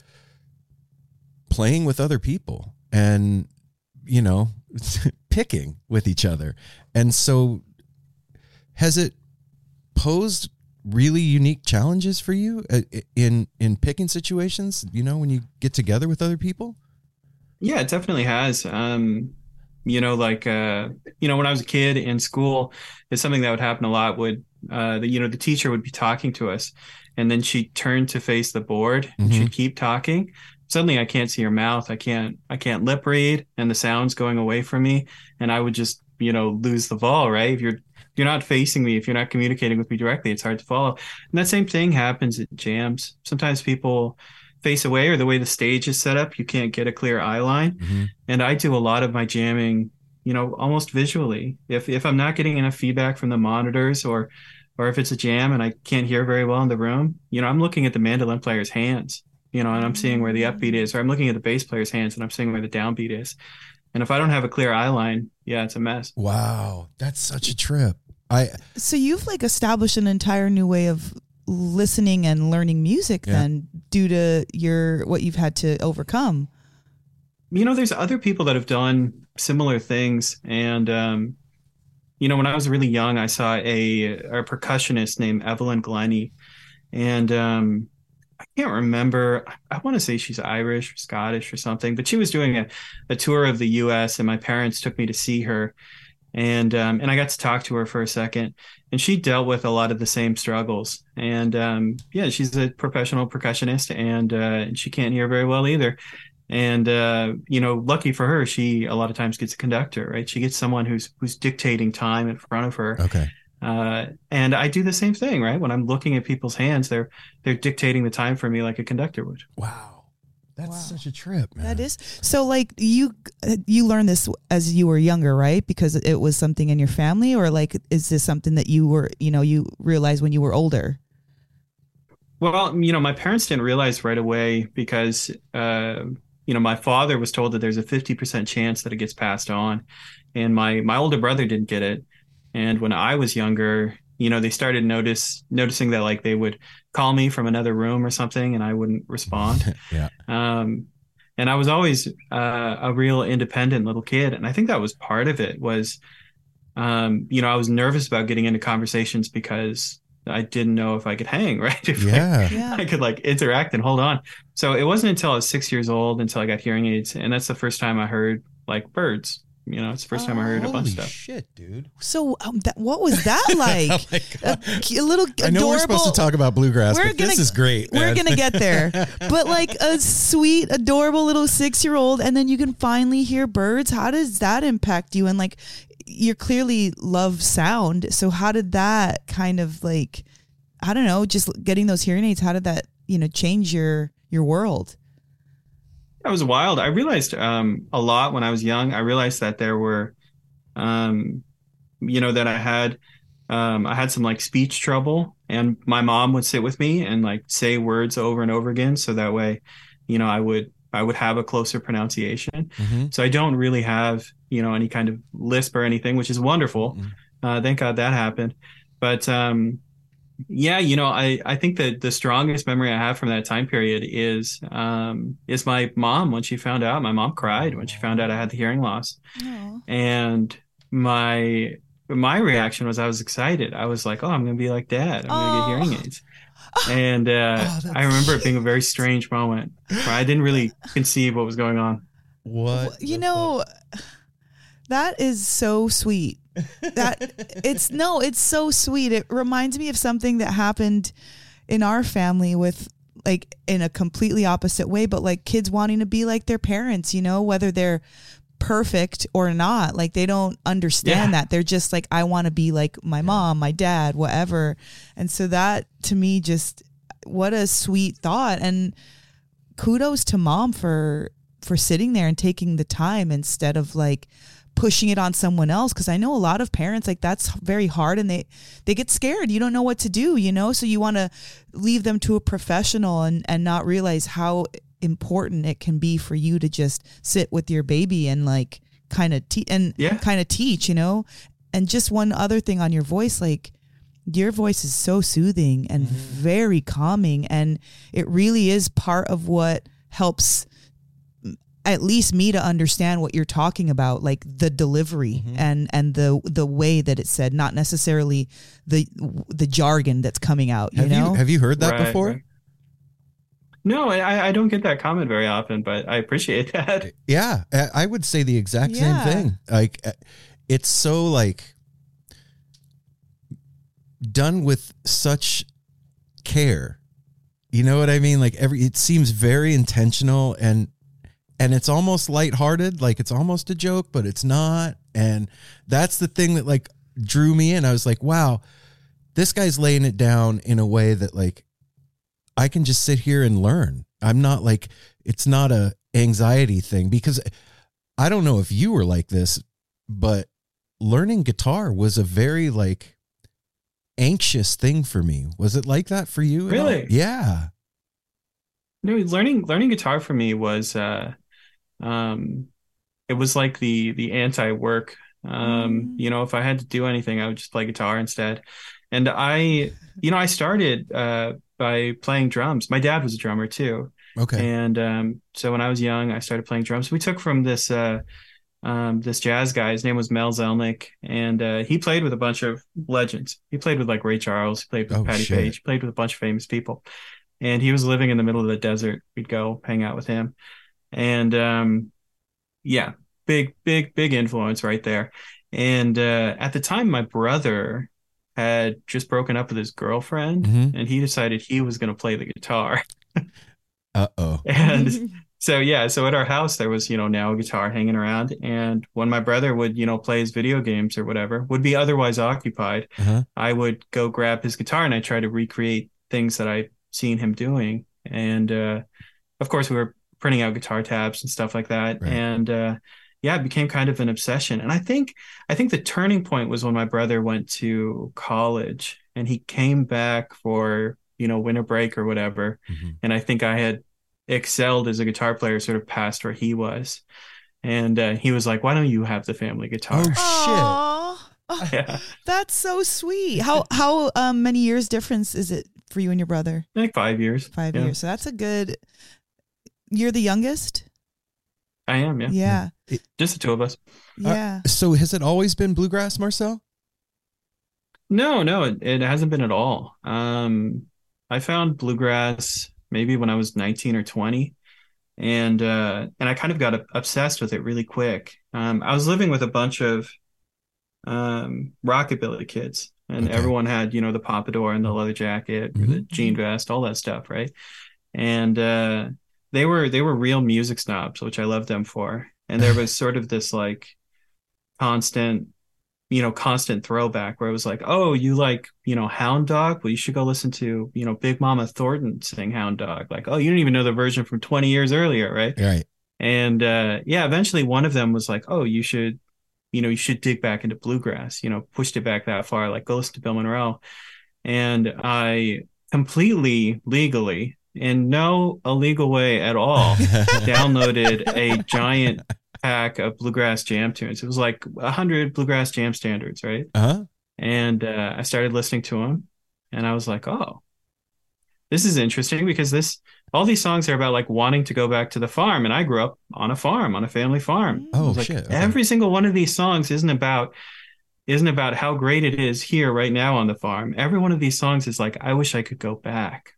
playing with other people and, you know, picking with each other. And so has it posed really unique challenges for you uh, in in picking situations, you know, when you get together with other people? Yeah, it definitely has. Um, you know, like uh, you know, when I was a kid in school, it's something that would happen a lot. Would uh, the you know the teacher would be talking to us, and then she'd turn to face the board and Mhm. she'd keep talking. Suddenly, I can't see her mouth. I can't. I can't lip read, and the sound's going away from me, and I would just you know lose the ball. Right? If you're if you're not facing me, if you're not communicating with me directly, it's hard to follow. And that same thing happens at jams. Sometimes people face away or the way the stage is set up, you can't get a clear eye line. Mhm. And I do a lot of my jamming, you know, almost visually. If if I'm not getting enough feedback from the monitors or or if it's a jam and I can't hear very well in the room, you know, I'm looking at the mandolin player's hands, you know, and I'm seeing where the upbeat is, or I'm looking at the bass player's hands and I'm seeing where the downbeat is. And if I don't have a clear eye line, yeah, it's a mess. Wow, that's such a trip. I so you've like established an entire new way of listening and learning music Yeah. then due to your what you've had to overcome. You know there's other people that have done similar things. And um you know when i was really young i saw a a percussionist named evelyn glennie. And um i can't remember i want to say she's irish or scottish or something but she was doing a, a tour of the us and my parents took me to see her and um, and I got to talk to her for a second, and she dealt with a lot of the same struggles. And um, yeah, she's a professional percussionist, and uh, she can't hear very well either. And uh, you know, lucky for her, she a lot of times gets a conductor, right? She gets someone who's who's dictating time in front of her. okay. Uh, and I do the same thing, right? When I'm looking at people's hands, they're they're dictating the time for me like a conductor would. Wow. That's Wow. such a trip, man. that is so like you you learned this as you were younger right because it was something in your family or like is this something that you were you know you realized when you were older Well, you know, my parents didn't realize right away because, uh, you know, my father was told that there's a 50% chance that it gets passed on. And my, my older brother didn't get it. And when I was younger, you know, they started notice noticing that like they would call me from another room or something and I wouldn't respond. yeah. Um, and I was always uh, a real independent little kid. And I think that was part of it was, um, you know, I was nervous about getting into conversations because I didn't know if I could hang, right? If I- Yeah. Yeah. I could like interact and hold on. So it wasn't until I was six years old until I got hearing aids, and that's the first time I heard like birds. You know, it's the first time I heard a bunch of stuff. shit, dude. So um, that, what was that like? Oh my a, God. a little I know we're supposed to talk about bluegrass, We're but this gonna- is great. We're man. gonna get there, but like a sweet, adorable little six-year-old, and then you can finally hear birds. How does that impact you? And like, you're clearly love sound. So how did that kind of like, I don't know, just getting those hearing aids? How did that you know change your your world? That was wild. I realized um, a lot when I was young. I realized that there were, um, you know, that I had, um, I had some like speech trouble, and my mom would sit with me and like say words over and over again, so that way, you know, I would I would have a closer pronunciation. Mhm. So I don't really have you know any kind of lisp or anything, which is wonderful. Mhm. Uh, thank God that happened. But um, yeah, you know, I I think that the strongest memory I have from that time period is um, is my mom when she found out. My mom cried when she found out I had the hearing loss, and my my reaction was I was excited. I was like, oh, I'm gonna be like dad. I'm gonna get hearing aids. And uh, Oh, I remember it being a very strange moment where I didn't really conceive what was going on. What? you the know that is so sweet that it's no it's so sweet. It reminds me of something that happened in our family with like in a completely opposite way but like kids wanting to be like their parents you know whether they're perfect or not. Like they don't understand Yeah. that. They're just like i want to be like my mom my dad whatever. And so that to me just what a sweet thought. And kudos to mom for for sitting there and taking the time instead of like pushing it on someone else because i know a lot of parents like that's very hard and they they get scared. You don't know what to do you know? So you want to leave them to a professional and and not realize how important it can be for you to just sit with your baby and like kind of te- and Yeah. kind of teach you know? And just one other thing on your voice like your voice is so soothing and mm-hmm. very calming and it really is part of what helps at least me to understand what you're talking about like the delivery and and the the way that it's said not necessarily the the jargon that's coming out you have know you have you heard that Right, before? right. No, I, I don't get that comment very often, but I appreciate that. Yeah, I I would say the exact Yeah. same thing. Like, uh, it's so like done with such care. You know what I mean? Like every, it seems very intentional and and it's almost lighthearted. Like it's almost a joke, but it's not. And that's the thing that like drew me in. I was like, wow, this guy's laying it down in a way that like I can just sit here and learn. I'm not like it's not a anxiety thing because I don't know if you were like this, but learning guitar was a very like anxious thing for me. Was it like that for you? Really? Yeah. No, learning learning guitar for me was uh um it was like the the anti-work. Um, Mm. you know, if I had to do anything, I would just play guitar instead. And I, you know, I started uh by playing drums. My dad was a drummer too. Okay. And um, so when I was young, I started playing drums. We took from this uh, um, this jazz guy. His name was Mel Zelnick, and uh, he played with a bunch of legends. He played with like Ray Charles. He played with Oh, Patti shit. Page. Played with a bunch of famous people. And he was living in the middle of the desert. We'd go hang out with him, and um, yeah, big, big, big influence right there. And uh, at the time, my brother had just broken up with his girlfriend, Mhm. and he decided he was going to play the guitar. Uh oh. And so yeah, so at our house there was, you know, now a guitar hanging around. And when my brother would, you know, play his video games or whatever, would be otherwise occupied, Uh-huh. I would go grab his guitar and I try to recreate things that I've seen him doing. And uh of course we were printing out guitar tabs and stuff like that. Right. And uh yeah, it became kind of an obsession. And I think I think the turning point was when my brother went to college and he came back for, you know, winter break or whatever Mhm. and I think I had excelled as a guitar player sort of past where he was. And uh, he was like, "Why don't you have the family guitar?" Oh, Aw. yeah, that's so sweet how how um, many years difference is it for you and your brother like five years. five Yeah. years so that's a good you're the youngest I am, yeah. Yeah. Just the two of us. Yeah. So has it always been bluegrass, Marcel? No, no, it, it hasn't been at all. Um, I found bluegrass maybe when I was 19 or 20, and uh, and I kind of got obsessed with it really quick. Um, I was living with a bunch of um, rockabilly kids, and Okay. everyone had you know the pompadour and the leather jacket, or the jean vest, all that stuff, right? And uh, they were they were real music snobs, which I loved them for. And there was sort of this like constant you know, constant throwback where it was like, oh, you like, you know, Hound Dog? Well, you should go listen to, you know, Big Mama Thornton sing Hound Dog. Like, oh, you didn't even know the version from 20 years earlier, right? Right. And uh, yeah, eventually one of them was like, oh, you should, you know, you should dig back into bluegrass, you know, pushed it back that far, like go listen to Bill Monroe. And I completely legally, in no illegal way at all, downloaded a giant pack of bluegrass jam tunes. It was like a hundred bluegrass jam standards, right? Uh-huh. And uh, I started listening to them, and I was like, oh, this is interesting because this all these songs are about like wanting to go back to the farm, and I grew up on a farm, on a family farm. Oh, like, shit, okay. Every single one of these songs isn't about isn't about how great it is here right now on the farm. Every one of these songs is like, I wish I could go back.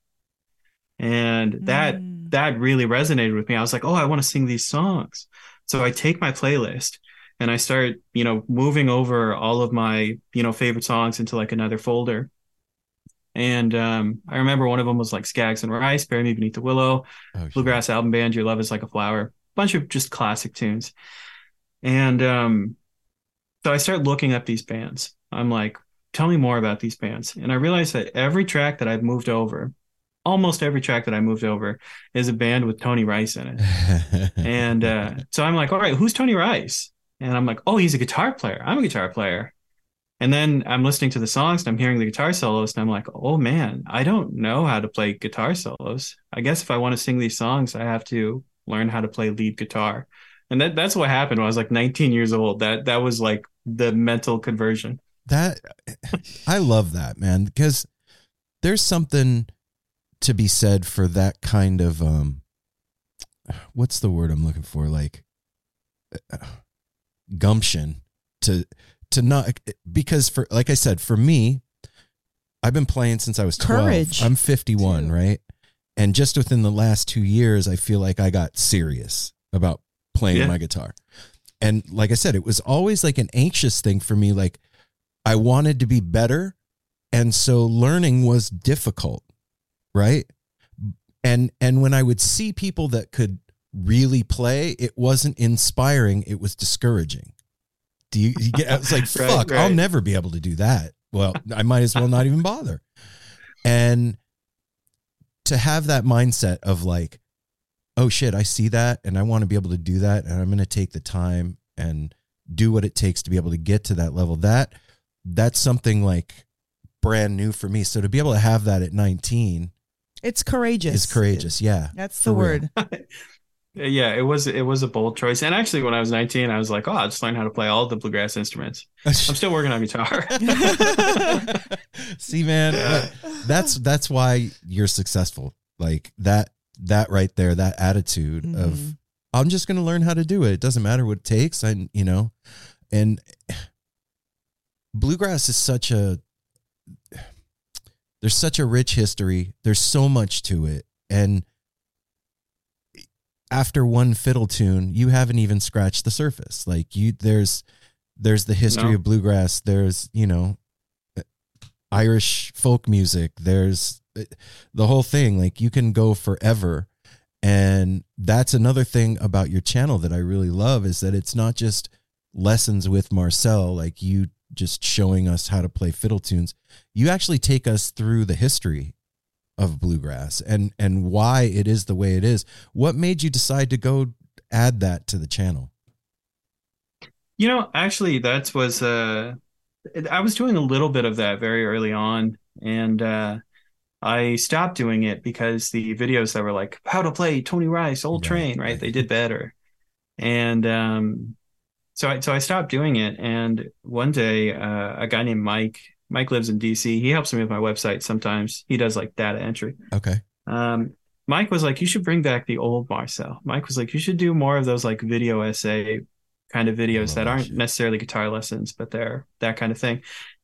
And that Mm. that really resonated with me. I was like, oh, I want to sing these songs. So I take my playlist and I start, you know, moving over all of my, you know, favorite songs into like another folder. And um, I remember one of them was like Skaggs and Rice, Bury Me Beneath the Willow, Oh, shit. Bluegrass Album Band, Your Love is Like a Flower, bunch of just classic tunes. And um, so I start looking up these bands. I'm like, tell me more about these bands. And I realized that every track that I've moved over, almost every track that I moved over, is a band with Tony Rice in it. And uh, so I'm like, all right, who's Tony Rice? And I'm like, oh, he's a guitar player. I'm a guitar player. And then I'm listening to the songs and I'm hearing the guitar solos and I'm like, oh man, I don't know how to play guitar solos. I guess if I want to sing these songs, I have to learn how to play lead guitar. And that that's what happened when I was like 19 years old. That that was like the mental conversion. that I love that, man, because there's something to be said for that kind of um what's the word I'm looking for like uh, gumption to to not because for like I said for me I've been playing since I was 12. Courage, I'm 51, too. right? And just within the last 2 years I feel like I got serious about playing Yeah. my guitar. And like I said, it was always like an anxious thing for me like I wanted to be better. And so learning was difficult, right? And and when I would see people that could really play, it wasn't inspiring, it was discouraging. Do you, you get I was like, Right, fuck, I'll never be able to do that. Well, I might as well not even bother. And to have that mindset of like, oh shit, I see that and I want to be able to do that and I'm going to take the time and do what it takes to be able to get to that level. That that's something like brand new for me. So to be able to have that at 19 It's courageous. It's courageous. Yeah. That's the word. Yeah, it was it was a bold choice. And actually when I was 19, I was like, oh, I'll just learn how to play all the bluegrass instruments. I'm still working on guitar. See, man, Yeah. that's that's why you're successful. Like that that right there, that attitude of Mhm. I'm just going to learn how to do it. It doesn't matter what it takes. I, you know, and bluegrass is such a, there's such a rich history. There's so much to it. And after one fiddle tune, you haven't even scratched the surface. Like you, there's, there's the history No. of bluegrass. There's, you know, Irish folk music. There's uh, the whole thing. Like you can go forever. And that's another thing about your channel that I really love is that it's not just lessons with Marcel, like you just showing us how to play fiddle tunes. You actually take us through the history of bluegrass and and why it is the way it is. What made you decide to go add that to the channel? You know, actually, that was uh, I was doing a little bit of that very early on, and uh, I stopped doing it because the videos that were like how to play Tony Rice, Old Right, Train, right? right. They did better, and um, so I so I stopped doing it. And one day, uh, a guy named Mike, Mike lives in DC. He helps me with my website sometimes. He does like data entry. Okay. Um, Mike was like, you should bring back the old Marcel. Mike was like, you should do more of those like video essay kind of videos that that aren't shit. necessarily guitar lessons, but they're that kind of thing.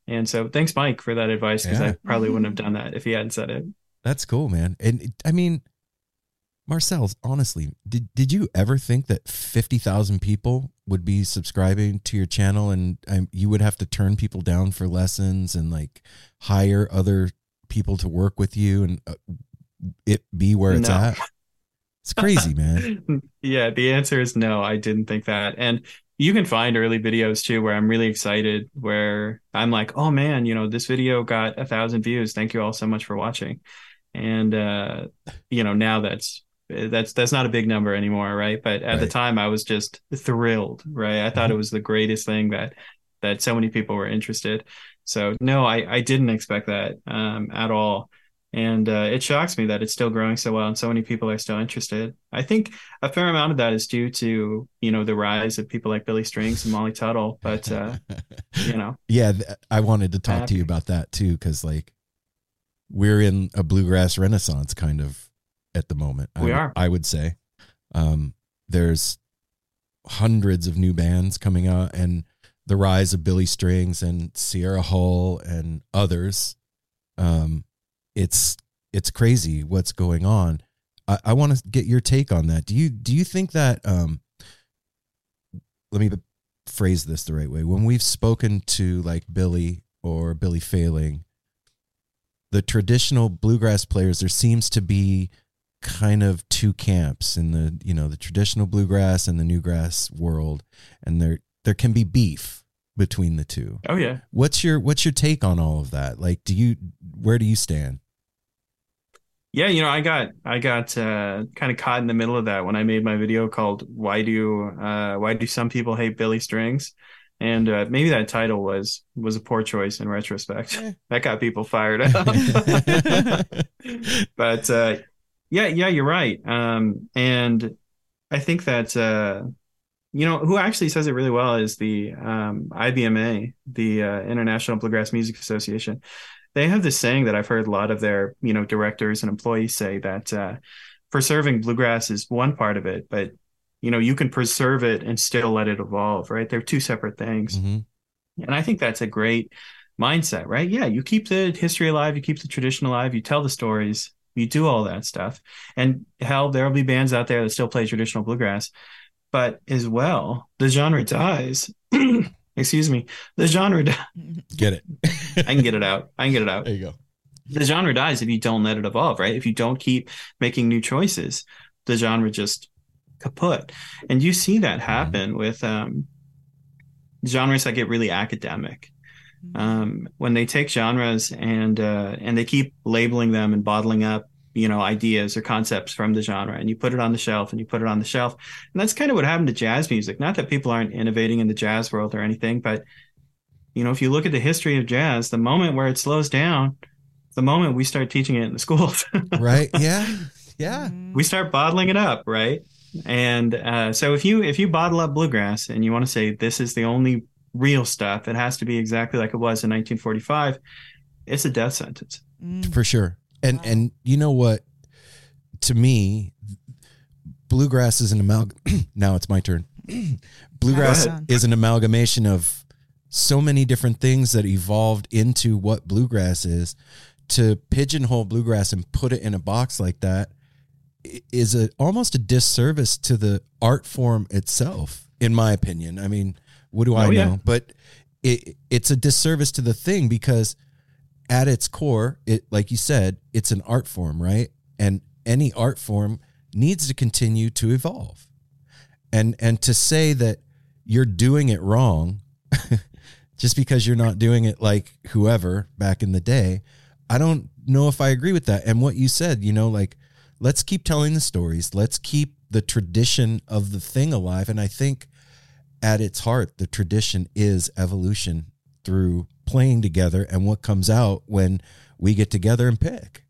And so thanks, Mike, for that advice because Yeah. I probably wouldn't have done that if he hadn't said it. That's cool, man. And I mean, Marcel's honestly, did did you ever think that fifty thousand people would be subscribing to your channel, and um, you would have to turn people down for lessons and like hire other people to work with you, and uh, it be where it's No. at? It's crazy, man. yeah, the answer is no. I didn't think that. And you can find early videos too where I'm really excited, where I'm like, oh man, you know, this video got a thousand views. Thank you all so much for watching. And uh, you know, now that's that's that's not a big number anymore, right? But at the time I was just thrilled, right? I thought it was the greatest thing that that so many people were interested. So no, I, I didn't expect that um, at all. And uh, it shocks me that it's still growing so well and so many people are still interested. I think a fair amount of that is due to, you know, the rise of people like Billy Strings and Molly Tuttle. But, uh, you know, yeah, I wanted to talk to you about that too, because like we're in a bluegrass renaissance kind of at the moment. I We w- are. I would say. Um, there's hundreds of new bands coming out, and the rise of Billy Strings and Sierra Hull and others. Um, it's it's crazy what's going on. I, I want to get your take on that. Do you do you think that? Um, let me phrase this the right way. When we've spoken to like Billy or Billy Failing, the traditional bluegrass players, there seems to be kind of two camps in the you know the traditional bluegrass and the newgrass world, and there there can be beef between the two. oh yeah. What's your what's your take on all of that? Like, do you where do you stand? Yeah, you know, I got I got uh, kind of caught in the middle of that when I made my video called "Why Do uh, Why Do Some People Hate Billy Strings," and uh, maybe that title was was a poor choice in retrospect. Eh. that got people fired up. but uh, yeah, yeah, you're right. Um, and I think that uh, you know who actually says it really well is the um, IBMA, the uh, International Bluegrass Music Association. They have this saying that I've heard a lot of their you know directors and employees say that uh, preserving bluegrass is one part of it, but you know you can preserve it and still let it evolve. Right? They're two separate things. Mhm. And I think that's a great mindset, right? Yeah, you keep the history alive, you keep the tradition alive, you tell the stories, you do all that stuff. And hell, there'll be bands out there that still play traditional bluegrass. But as well, the genre dies. Excuse me. The genre, di- Get it? I can get it out. I can get it out There you go. the genre dies if you don't let it evolve, right? If you don't keep making new choices, the genre just kaput. And you see that happen with um, genres that get really academic. Um, when they take genres and uh, and they keep labeling them and bottling up, you know, ideas or concepts from the genre, and you put it on the shelf and you put it on the shelf, and that's kind of what happened to jazz music. Not that people aren't innovating in the jazz world or anything, but you know, if you look at the history of jazz, the moment where it slows down, the moment we start teaching it in the schools, Right? Yeah. Yeah. we start bottling it up, right? And uh, so if you if you bottle up bluegrass and you want to say this is the only real stuff, it has to be exactly like it was in 1945. It's a death sentence. Mm. for sure. And Wow. and you know what? To me bluegrass is an amalgam now it's my turn. Bluegrass is an amalgamation of so many different things that evolved into what bluegrass is. To pigeonhole bluegrass and put it in a box like that is a almost a disservice to the art form itself in my opinion. I mean what do i Oh, know yeah. but it, it's a disservice to the thing because at its core, it like you said, it's an art form, right? And any art form needs to continue to evolve. And and to say that you're doing it wrong just because you're not doing it like whoever back in the day, I don't know if I agree with that. And what you said, you know, like let's keep telling the stories. Let's keep the tradition of the thing alive and I think at its heart, the tradition is evolution through playing together and what comes out when we get together and pick.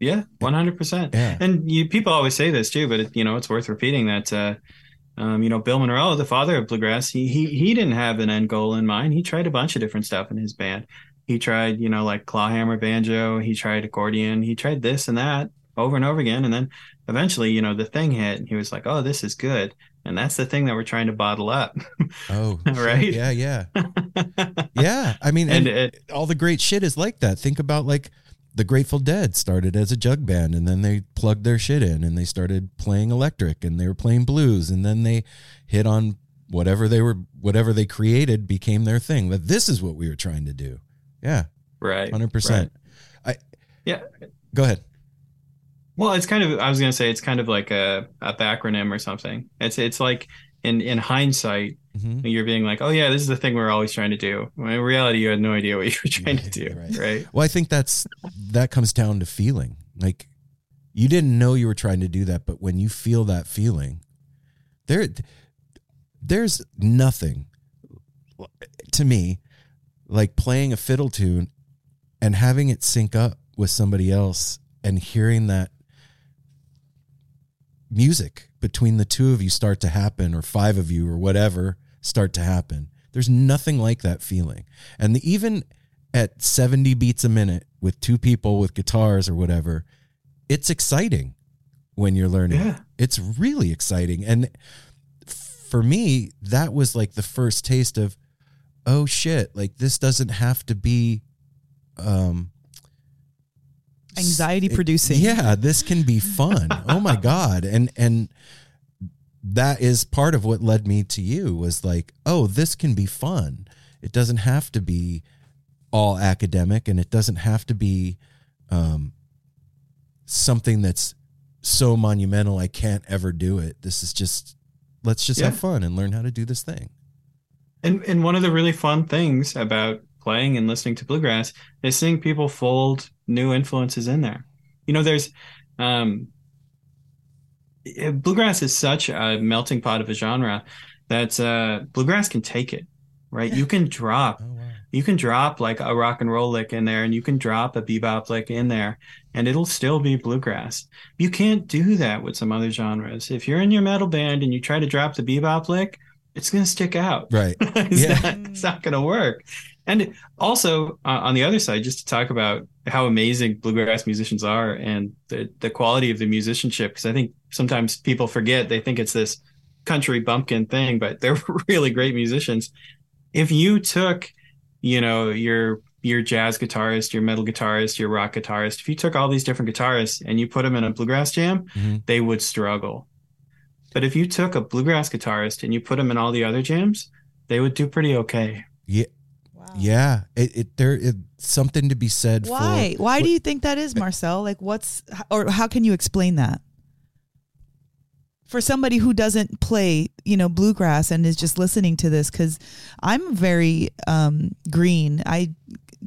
Yeah, 100%. Yeah. And you, people always say this too, but it, you know, it's worth repeating that, uh, um, you know, Bill Monroe, the father of bluegrass, he, he, he didn't have an end goal in mind. He tried a bunch of different stuff in his band. He tried, you know, like clawhammer banjo. He tried accordion. He tried this and that. over and over again. And then eventually, you know, the thing hit and he was like, oh, this is good. And that's the thing that we're trying to bottle up. Oh. Right? Yeah, yeah, yeah. I mean, and, and it, all the great shit is like that. Think about like the Grateful Dead started as a jug band and then they plugged their shit in and they started playing electric and they were playing blues and then they hit on whatever they were whatever they created became their thing. But this is what we were trying to do. Yeah, right. hundred percent. I Yeah. Go ahead. Well, it's kind of I was gonna say it's kind of like a, a backronym or something. It's it's like in in hindsight, Mhm. you're being like, oh yeah, this is the thing we're always trying to do. When in reality, you had no idea what you were trying to do, Right, right? Well, I think that's that comes down to feeling. Like you didn't know you were trying to do that, but when you feel that feeling, there there's nothing to me like playing a fiddle tune and having it sync up with somebody else and hearing that music between the two of you start to happen or five of you or whatever start to happen. There's nothing like that feeling. And the, even at 70 beats a minute with two people with guitars or whatever, it's exciting when you're learning. Yeah. It's really exciting. And for me, that was like the first taste of, oh shit, like this doesn't have to be um Anxiety it- producing. Yeah, this can be fun. oh my god. And and that is part of what led me to you was like, oh, this can be fun. It doesn't have to be all academic and it doesn't have to be um something that's so monumental I can't ever do it. This is just let's just have fun and learn how to do this thing. And and one of the really fun things about playing and listening to bluegrass is seeing people fold new influences in there. You know, there's um bluegrass is such a melting pot of a genre that uh bluegrass can take it, right? You can drop Oh wow. you can drop like a rock and roll lick in there and you can drop a bebop lick in there and it'll still be bluegrass. You can't do that with some other genres. If you're in your metal band and you try to drop the bebop lick, it's going to stick out. Right. it's, Yeah. not, it's not going to work. And also uh, on the other side, just to talk about how amazing bluegrass musicians are and the, the quality of the musicianship, because I think sometimes people forget they think it's this country bumpkin thing, but they're really great musicians. If you took, you know, your your jazz guitarist, your metal guitarist, your rock guitarist, if you took all these different guitarists and you put them in a bluegrass jam, Mhm. they would struggle. But if you took a bluegrass guitarist and you put them in all the other jams, they would do pretty okay. Wow. Yeah. It, it there is something to be said Why? for Why do you think that is, Marcel? Like, what's or how can you explain that? For somebody who doesn't play, you know, bluegrass and is just listening to this, because I'm very um, green. I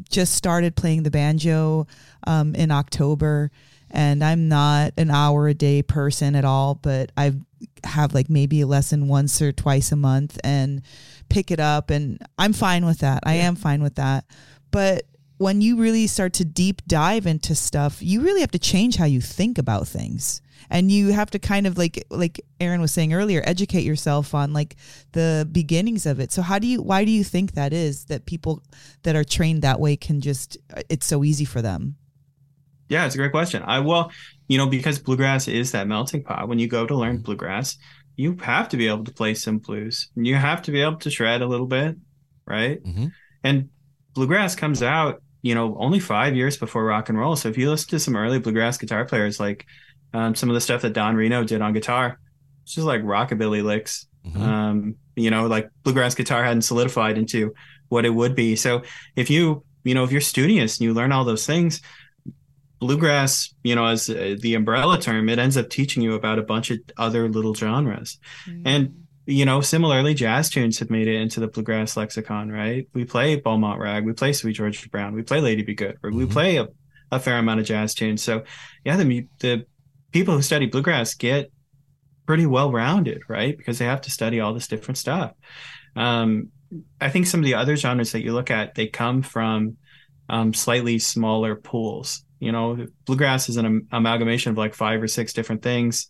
just started playing the banjo um, in October, and I'm not an hour a day person at all. But I have like maybe a lesson once or twice a month, and pick it up, and I'm fine with that. I am fine with that. But when you really start to deep dive into stuff, you really have to change how you think about things. And you have to kind of like like Aaron was saying earlier, educate yourself on like the beginnings of it. So how do you why do you think that is that people that are trained that way can just uh, it's so easy for them? Yeah, it's a great question. I well, you know, because bluegrass is that melting pot. When you go to learn bluegrass, you have to be able to play some blues. You have to be able to shred a little bit, right? Mhm. And bluegrass comes out, you know, only five years before rock and roll. So if you listen to some early bluegrass guitar players, like um, some of the stuff that Don Reno did on guitar, it's just like rockabilly licks. Mhm. Um, you know, like bluegrass guitar hadn't solidified into what it would be. So if you, you know, if you're studious and you learn all those things, bluegrass, you know, as uh, the umbrella term, it ends up teaching you about a bunch of other little genres. And you know, similarly, jazz tunes have made it into the bluegrass lexicon, right? We play Beaumont Rag, we play Sweet Georgia Brown, we play Lady Be Good, or we play a, a fair amount of jazz tunes. So, yeah, the the people who study bluegrass get pretty well rounded, right? Because they have to study all this different stuff. Um, I think some of the other genres that you look at, they come from um, slightly smaller pools. You know, bluegrass is an am- amalgamation of like five or six different things.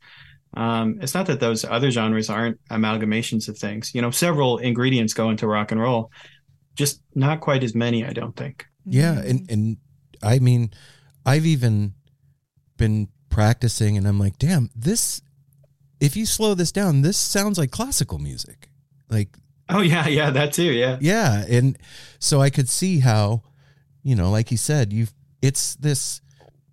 Um, it's not that those other genres aren't amalgamations of things. You know, several ingredients go into rock and roll, just not quite as many, I don't think. Yeah, and and I mean, I've even been practicing, and I'm like, damn, this. If you slow this down, this sounds like classical music. Like, Oh yeah, yeah, that too. Yeah. yeah, and so I could see how, you know, like you said, you've it's this.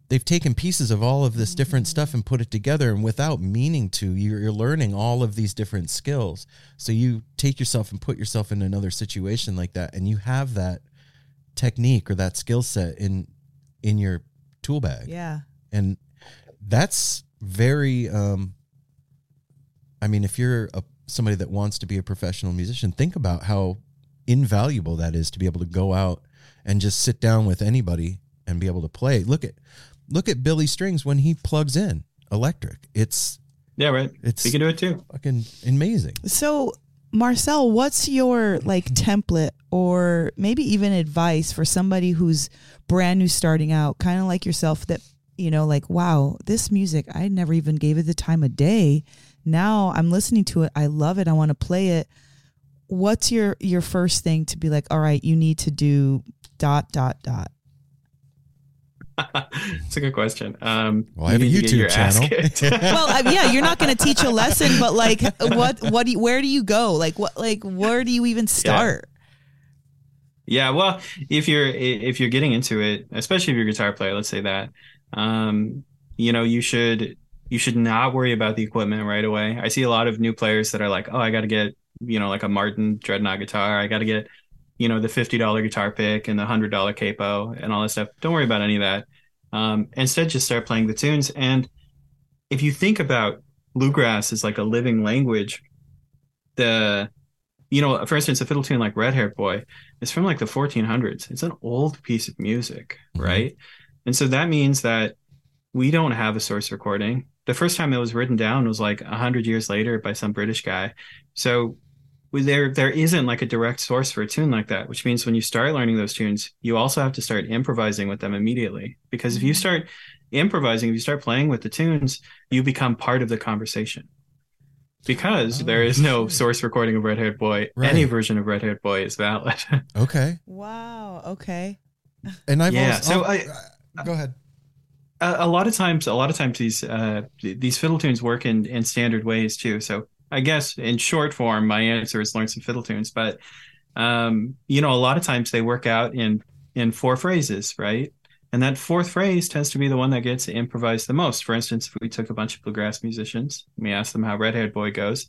They've taken pieces of all of this different stuff and put it together, and without meaning to, you're, you're learning all of these different skills. So you take yourself and put yourself in another situation like that, and you have that technique or that skill set in in your tool bag Yeah. and that's very um i mean if you're a somebody that wants to be a professional musician think about how invaluable that is to be able to go out and just sit down with anybody and be able to play look at look at billy strings when he plugs in electric it's Yeah, right. it's We can do it too. fucking amazing So, Marcel, what's your like template or maybe even advice for somebody who's brand new starting out, kind of like yourself that, you know, like, wow, this music, I never even gave it the time of day. Now I'm listening to it. I love it. I want to play it. What's your your first thing to be like, all right, you need to do dot dot dot. It's a good question. Um, Well, I have a you need YouTube your channel. Well, I, yeah, you're not going to teach a lesson, but like, what, what, do you, where do you go? Like, what, like, where do you even start? Yeah, well, if you're if you're getting into it, especially if you're a guitar player, let's say that, um, you know, you should you should not worry about the equipment right away. I see a lot of new players that are like, oh, I got to get you know like a Martin Dreadnought guitar. I got to get you know the fifty dollar guitar pick and the hundred dollar capo and all that stuff. Don't worry about any of that. Um, instead, just start playing the tunes. And if you think about bluegrass as like a living language, the you know, for instance, a fiddle tune like Red Haired Boy is from like the 1400s. It's an old piece of music, Mhm. right? And so that means that we don't have a source recording. The first time it was written down was like a hundred years later by some British guy. So there there isn't like a direct source for a tune like that, which means when you start learning those tunes, you also have to start improvising with them immediately. Because if you start improvising, if you start playing with the tunes, you become part of the conversation. Because Oh, there is no shit. source recording of Red Haired Boy. Any version of Red Haired Boy is valid. okay Wow. Okay. and i've Yeah, also so oh, I- uh, go ahead a, a lot of times, a lot of times these uh, these fiddle tunes work in in standard ways too. So I guess in short form, my answer is learn some fiddle tunes. But um, you know, a lot of times they work out in in four phrases, right? And that fourth phrase tends to be the one that gets improvised the most. For instance, if we took a bunch of bluegrass musicians, we asked them how Red Haired Boy goes,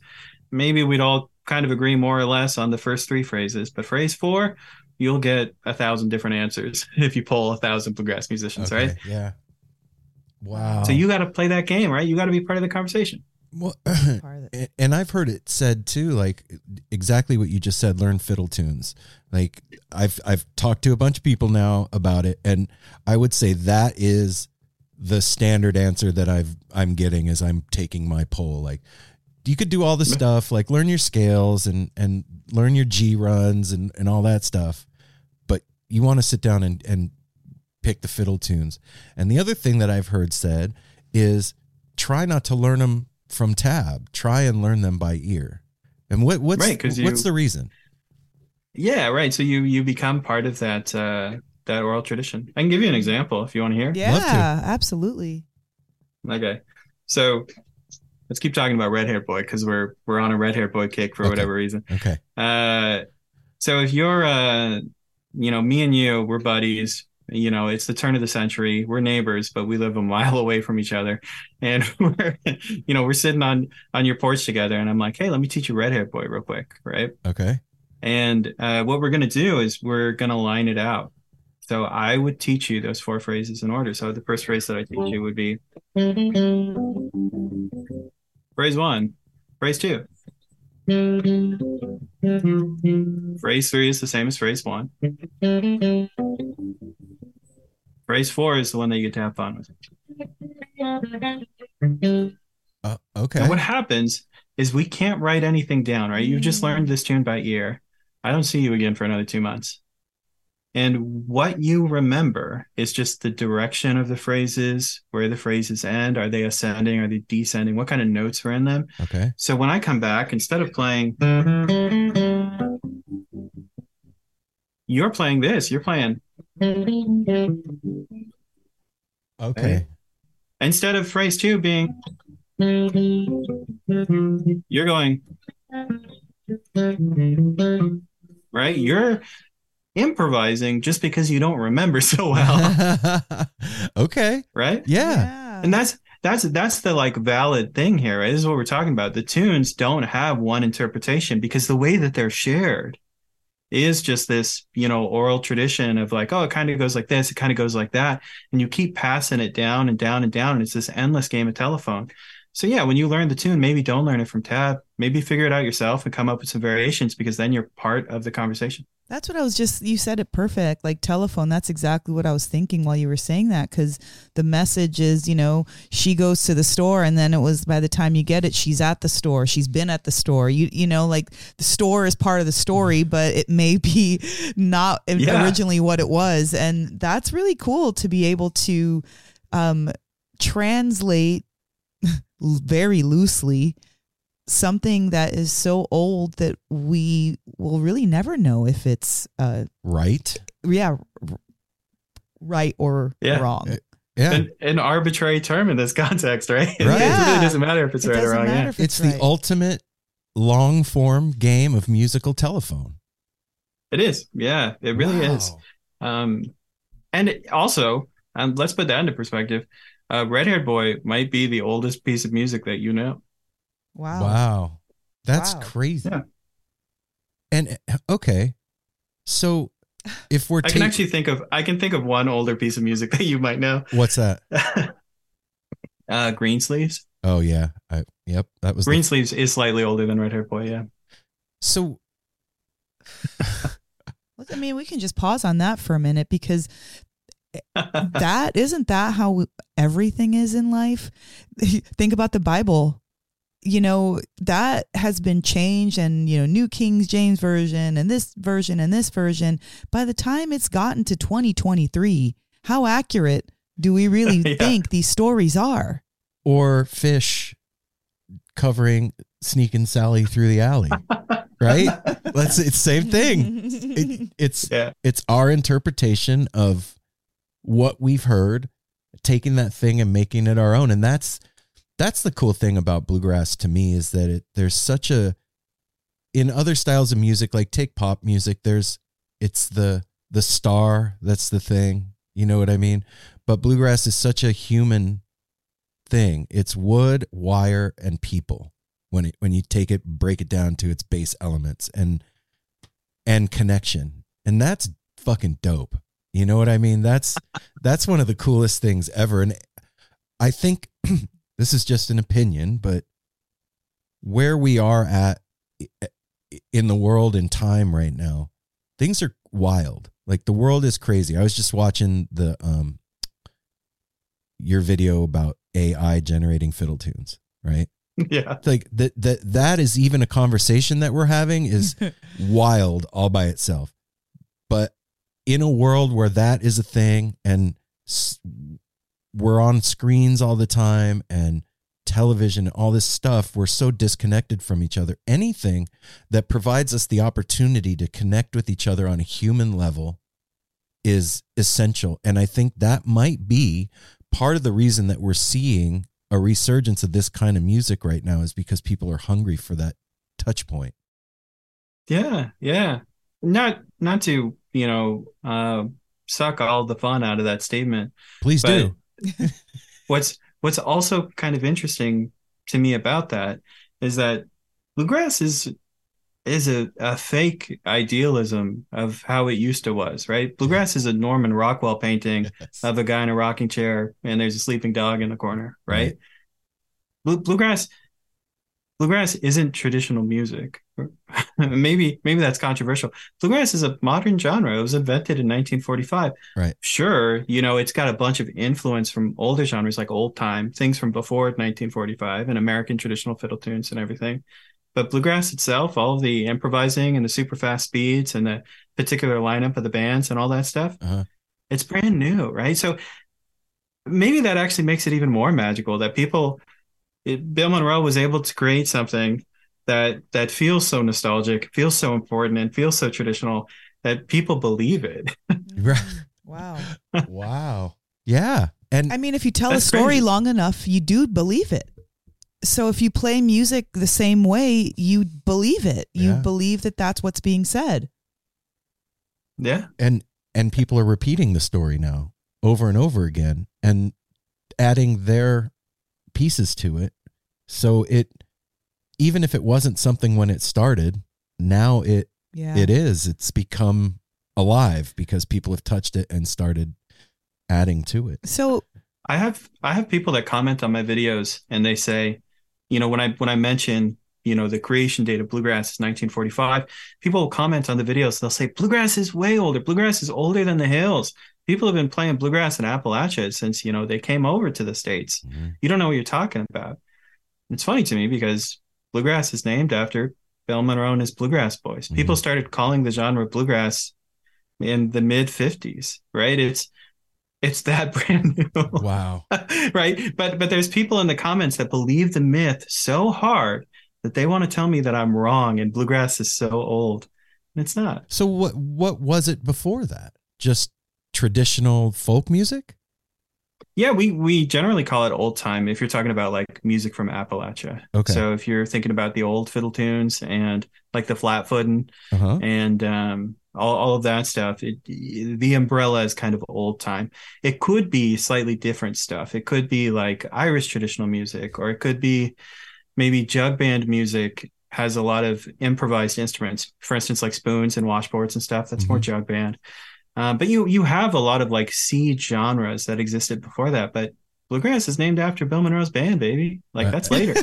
maybe we'd all kind of agree more or less on the first three phrases. But phrase four, you'll get a thousand different answers if you poll a thousand bluegrass musicians, Okay, right? yeah wow So you got to play that game, right? You got to be part of the conversation. Well, Part of it. A- and I've heard it said too, like exactly what you just said. Learn fiddle tunes. Like I've I've talked to a bunch of people now about it, and I would say that is the standard answer that I've I'm getting as I'm taking my poll. Like you could do all the stuff, like learn your scales and and learn your G runs and and all that stuff, but you want to sit down and and pick the fiddle tunes. And the other thing that I've heard said is try not to learn them from tab. Try and learn them by ear. And what what's Right, 'cause you- what's the reason? Yeah, right. So you you become part of that uh, that oral tradition. I can give you an example if you want to hear. Yeah, Love to. absolutely. Okay. So let's keep talking about Red Hair Boy because we're we're on a Red Hair Boy kick for Okay. whatever reason. Okay. Uh, so if you're uh, you know, me and you, we're buddies. You know, it's the turn of the century. We're neighbors, but we live a mile away from each other, and we're, you know, we're sitting on on your porch together. And I'm like, hey, let me teach you Red Hair Boy real quick, right? Okay. And uh, what we're going to do is we're going to line it out. So I would teach you those four phrases in order. So the first phrase that I teach you would be phrase one, phrase two. Phrase three is the same as phrase one. Phrase four is the one that you get to have fun with. Uh, okay. And what happens is we can't write anything down, right? You've just learned this tune by ear. I don't see you again for another two months. And what you remember is just the direction of the phrases, where the phrases end. Are they ascending? Are they descending? What kind of notes are in them? okay. So when I come back, instead of playing, you're playing this. You're playing. Okay. And instead of phrase two being you're going right you're improvising just because you don't remember so well okay. right Yeah. and that's that's that's the like valid thing here right? this is what we're talking about the tunes don't have one interpretation because the way that they're shared is just this you know oral tradition of like oh it kind of goes like this it kind of goes like that. And you keep passing it down and down and down and it's this endless game of telephone. So yeah when you learn the tune maybe don't learn it from tab. Maybe figure it out yourself and come up with some variations because then you're part of the conversation That's what I was just, you said it perfect. Like telephone, that's exactly what I was thinking while you were saying that. Cause the message is, you know, she goes to the store and then it was by the time you get it, she's at the store. She's been at the store. You, you know, like the store is part of the story, but it may be not Yeah. originally what it was. And that's really cool to be able to um, translate very loosely something that is so old that we will really never know if it's uh Right. yeah right or Yeah. wrong. Yeah. an, an arbitrary term in this context right, Right. it really doesn't matter if it's It right or wrong yeah. if it's it's, the ultimate long form game of musical telephone. it is yeah it really is Um, and it- also, um, let's put that into perspective. Uh, Red Haired Boy might be the oldest piece of music that you know. Wow. Wow. That's Wow. crazy. Yeah. And okay. So if we're I can ta- actually think of I can think of one older piece of music that you might know. what's that? uh, Greensleeves. Oh yeah. I yep, that was the- Greensleeves is slightly older than Red Haired Boy. Yeah. So I mean, we can just pause on that for a minute because that isn't that how everything is in life. Think about the Bible. You know, that has been changed and, you know, New King James Version and this version and this version. By the time it's gotten to 2023, how accurate do we really Yeah. think these stories are? or Phish covering sneaking Sally through the alley. right? Let's it's same thing. It, it's Yeah. it's our interpretation of what we've heard, taking that thing and making it our own. And that's that's the cool thing about bluegrass to me is that it there's such a in other styles of music, like take pop music, there's it's the the star that's the thing. You know what I mean? But bluegrass is such a human thing. It's wood, wire, and people when it, when you take it break it down to its base elements and and connection and that's fucking dope you know what i mean that's that's one of the coolest things ever and i think this is just an opinion but where we are at in the world and time right now things are wild. Like the world is crazy. I was just watching the um your video about ai generating fiddle tunes right? Yeah. like that that that is even a conversation that we're having is wild all by itself. But in a world where that is a thing and s- we're on screens all the time and television and all this stuff we're so disconnected from each other anything that provides us the opportunity to connect with each other on a human level is essential and i think that might be part of the reason that we're seeing a resurgence of this kind of music right now is because people are hungry for that touch point. Yeah. Yeah. Not not to you know uh, suck all the fun out of that statement. Please do. what's what's also kind of interesting to me about that is that bluegrass is is a, a fake idealism of how it used to was, right? Bluegrass is a Norman Rockwell painting of a guy in a rocking chair and there's a sleeping dog in the corner, right? Right. Blue, bluegrass bluegrass isn't traditional music. maybe maybe that's controversial. Bluegrass is a modern genre. It was invented in 1945. Right. Sure, you know, it's got a bunch of influence from older genres like old time, things from before 1945 and American traditional fiddle tunes and everything. But bluegrass itself, all of the improvising and the super fast beats and the particular lineup of the bands and all that stuff, Uh-huh. it's brand new, right? So maybe that actually makes it even more magical that people it, Bill Monroe was able to create something that that feels so nostalgic, feels so important, and feels so traditional that people believe it. Mm-hmm. Right. Wow. wow. Yeah. And I mean, if you tell a story crazy. long enough, you do believe it. So if you play music the same way, you believe it. You Yeah. believe that that's what's being said. Yeah. and and people are repeating the story now over and over again and adding their pieces to it so it even if it wasn't something when it started now it Yeah. it is it's become alive because people have touched it and started adding to it So I have I have people that comment on my videos and they say, you know, when I when I mention, you know, the creation date of bluegrass is 1945, people will comment on the videos. They'll say bluegrass is way older. Bluegrass is older than the hills. People have been playing bluegrass in Appalachia since, you know, they came over to the states. Mm-hmm. You don't know what you're talking about. It's funny to me because bluegrass is named after Bill Monroe and his bluegrass boys. People Mhm. started calling the genre bluegrass in the mid 50s, right? It's it's that brand new. Wow. Right? But but there's people in the comments that believe the myth so hard that they want to tell me that i'm wrong and bluegrass is so old. And it's not. So what what was it before that? Just traditional folk music yeah we we generally call it old time if you're talking about like music from appalachia. Okay. so if you're thinking about the old fiddle tunes and like the flatfooting uh-huh. and um all, all of that stuff it, the umbrella is kind of old time. It could be slightly different stuff. It could be like irish traditional music or it could be maybe jug band music has a lot of improvised instruments. For instance like spoons and washboards and stuff that's more Mhm. jug band uh, but you you have a lot of like seed genres that existed before that but bluegrass is named after bill monroe's band baby like that's later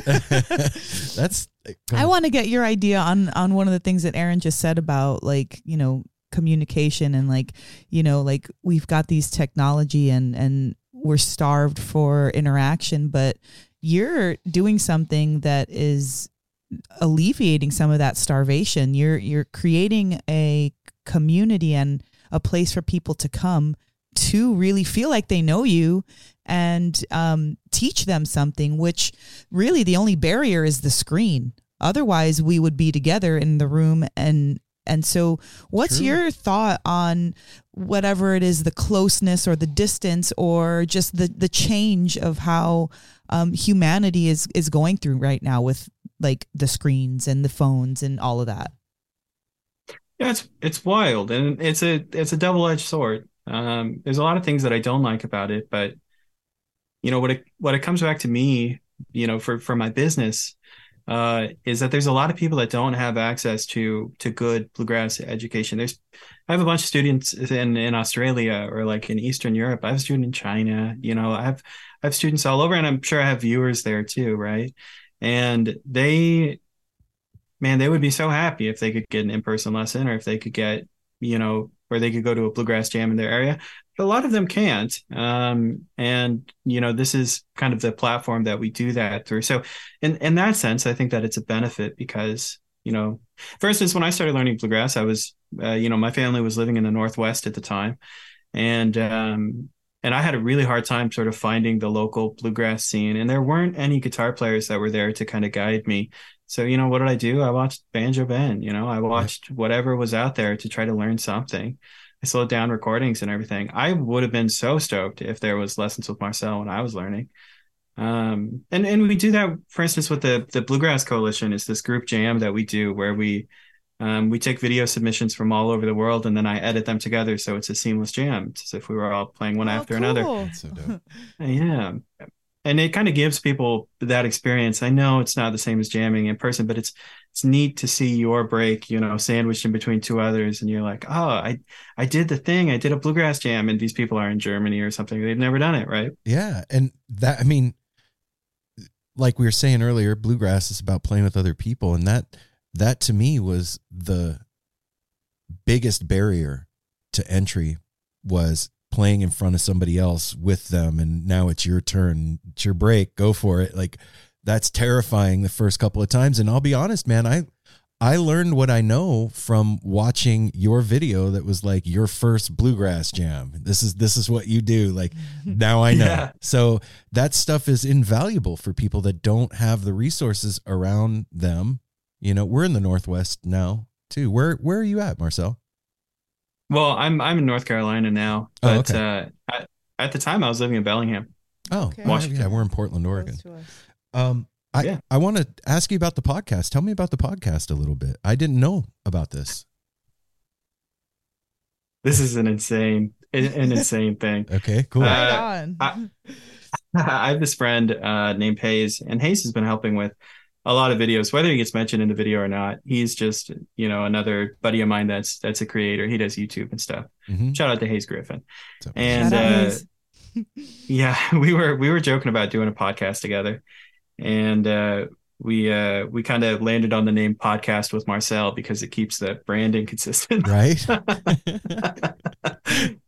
that's I want to get your idea on on one of the things that Aaron just said about like you know communication and like you know like we've got these technology and and we're starved for interaction, but you're doing something that is alleviating some of that starvation. You're you're creating a community and a place for people to come to really feel like they know you and um, teach them something, which really the only barrier is the screen. Otherwise, we would be together in the room and and so what's True. your thought on whatever it is the closeness or the distance or just the the change of how um, humanity is is going through right now with like the screens and the phones and all of that Yeah, it's it's wild and it's a it's a double edged sword. Um, there's a lot of things that I don't like about it, but you know what it what it comes back to me, you know, for for my business, uh, is that there's a lot of people that don't have access to to good bluegrass education. There's I have a bunch of students in in Australia or like in Eastern Europe. I have a student in China. You know, I have I have students all over, and I'm sure I have viewers there too, right? And they man, they would be so happy if they could get an in-person lesson or if they could get, you know, or they could go to a bluegrass jam in their area. But a lot of them can't. Um, and you know, this is kind of the platform that we do that through. So in in that sense, I think that it's a benefit because, you know, for instance, when I started learning bluegrass, I was, uh, you know, my family was living in the Northwest at the time. And um and I had a really hard time sort of finding the local bluegrass scene. And there weren't any guitar players that were there to kind of guide me. So, you know, what did I do? I watched Banjo Ben, you know, I watched whatever was out there to try to learn something. I slowed down recordings and everything. I would have been so stoked if there was lessons with Marcel when I was learning. Um, and, and we do that, for instance, with the, the Bluegrass Coalition is this group jam that we do where we, um, we take video submissions from all over the world and then I edit them together. So it's a seamless jam. It's as if we were all playing one Oh, after another. cool. so dope Yeah. And it kind of gives people that experience. I know it's not the same as jamming in person, but it's it's neat to see your break, you know, sandwiched in between two others, and you're like, oh, I I did the thing. I did a bluegrass jam, and these people are in Germany or something. They've never done it, right? Yeah, and that I mean, like we were saying earlier, bluegrass is about playing with other people, and that that to me was the biggest barrier to entry was playing in front of somebody else with them, and now it's your turn, it's your break, go for it. Like that's terrifying the first couple of times, and I'll be honest, man, I. I learned what I know from watching your video that was like your first bluegrass jam. This is this is what you do. Like now I know. Yeah. So that stuff is invaluable for people that don't have the resources around them. You know, we're in the Northwest now too. Where where are you at, Marcel? Well, I'm I'm in North Carolina now, Oh, but okay. uh, I, at the time I was living in Bellingham. Oh, Okay. Washington. yeah, we're in Portland, Oregon. Close to us. Um, I Yeah. I want to ask you about the podcast. Tell me about the podcast a little bit. I didn't know about this. This is an insane, an an insane thing. Okay, cool. Uh, Right on. I- I have this friend uh, named Hayes, and Hayes has been helping with a lot of videos, whether he gets mentioned in the video or not. He's just, you know, another buddy of mine that's that's a creator. He does YouTube and stuff. Mhm. Shout out to Hayes Griffin. And uh, yeah, we were we were joking about doing a podcast together, and uh, we uh, we kind of landed on the name podcast with Marcel because it keeps the branding consistent. right?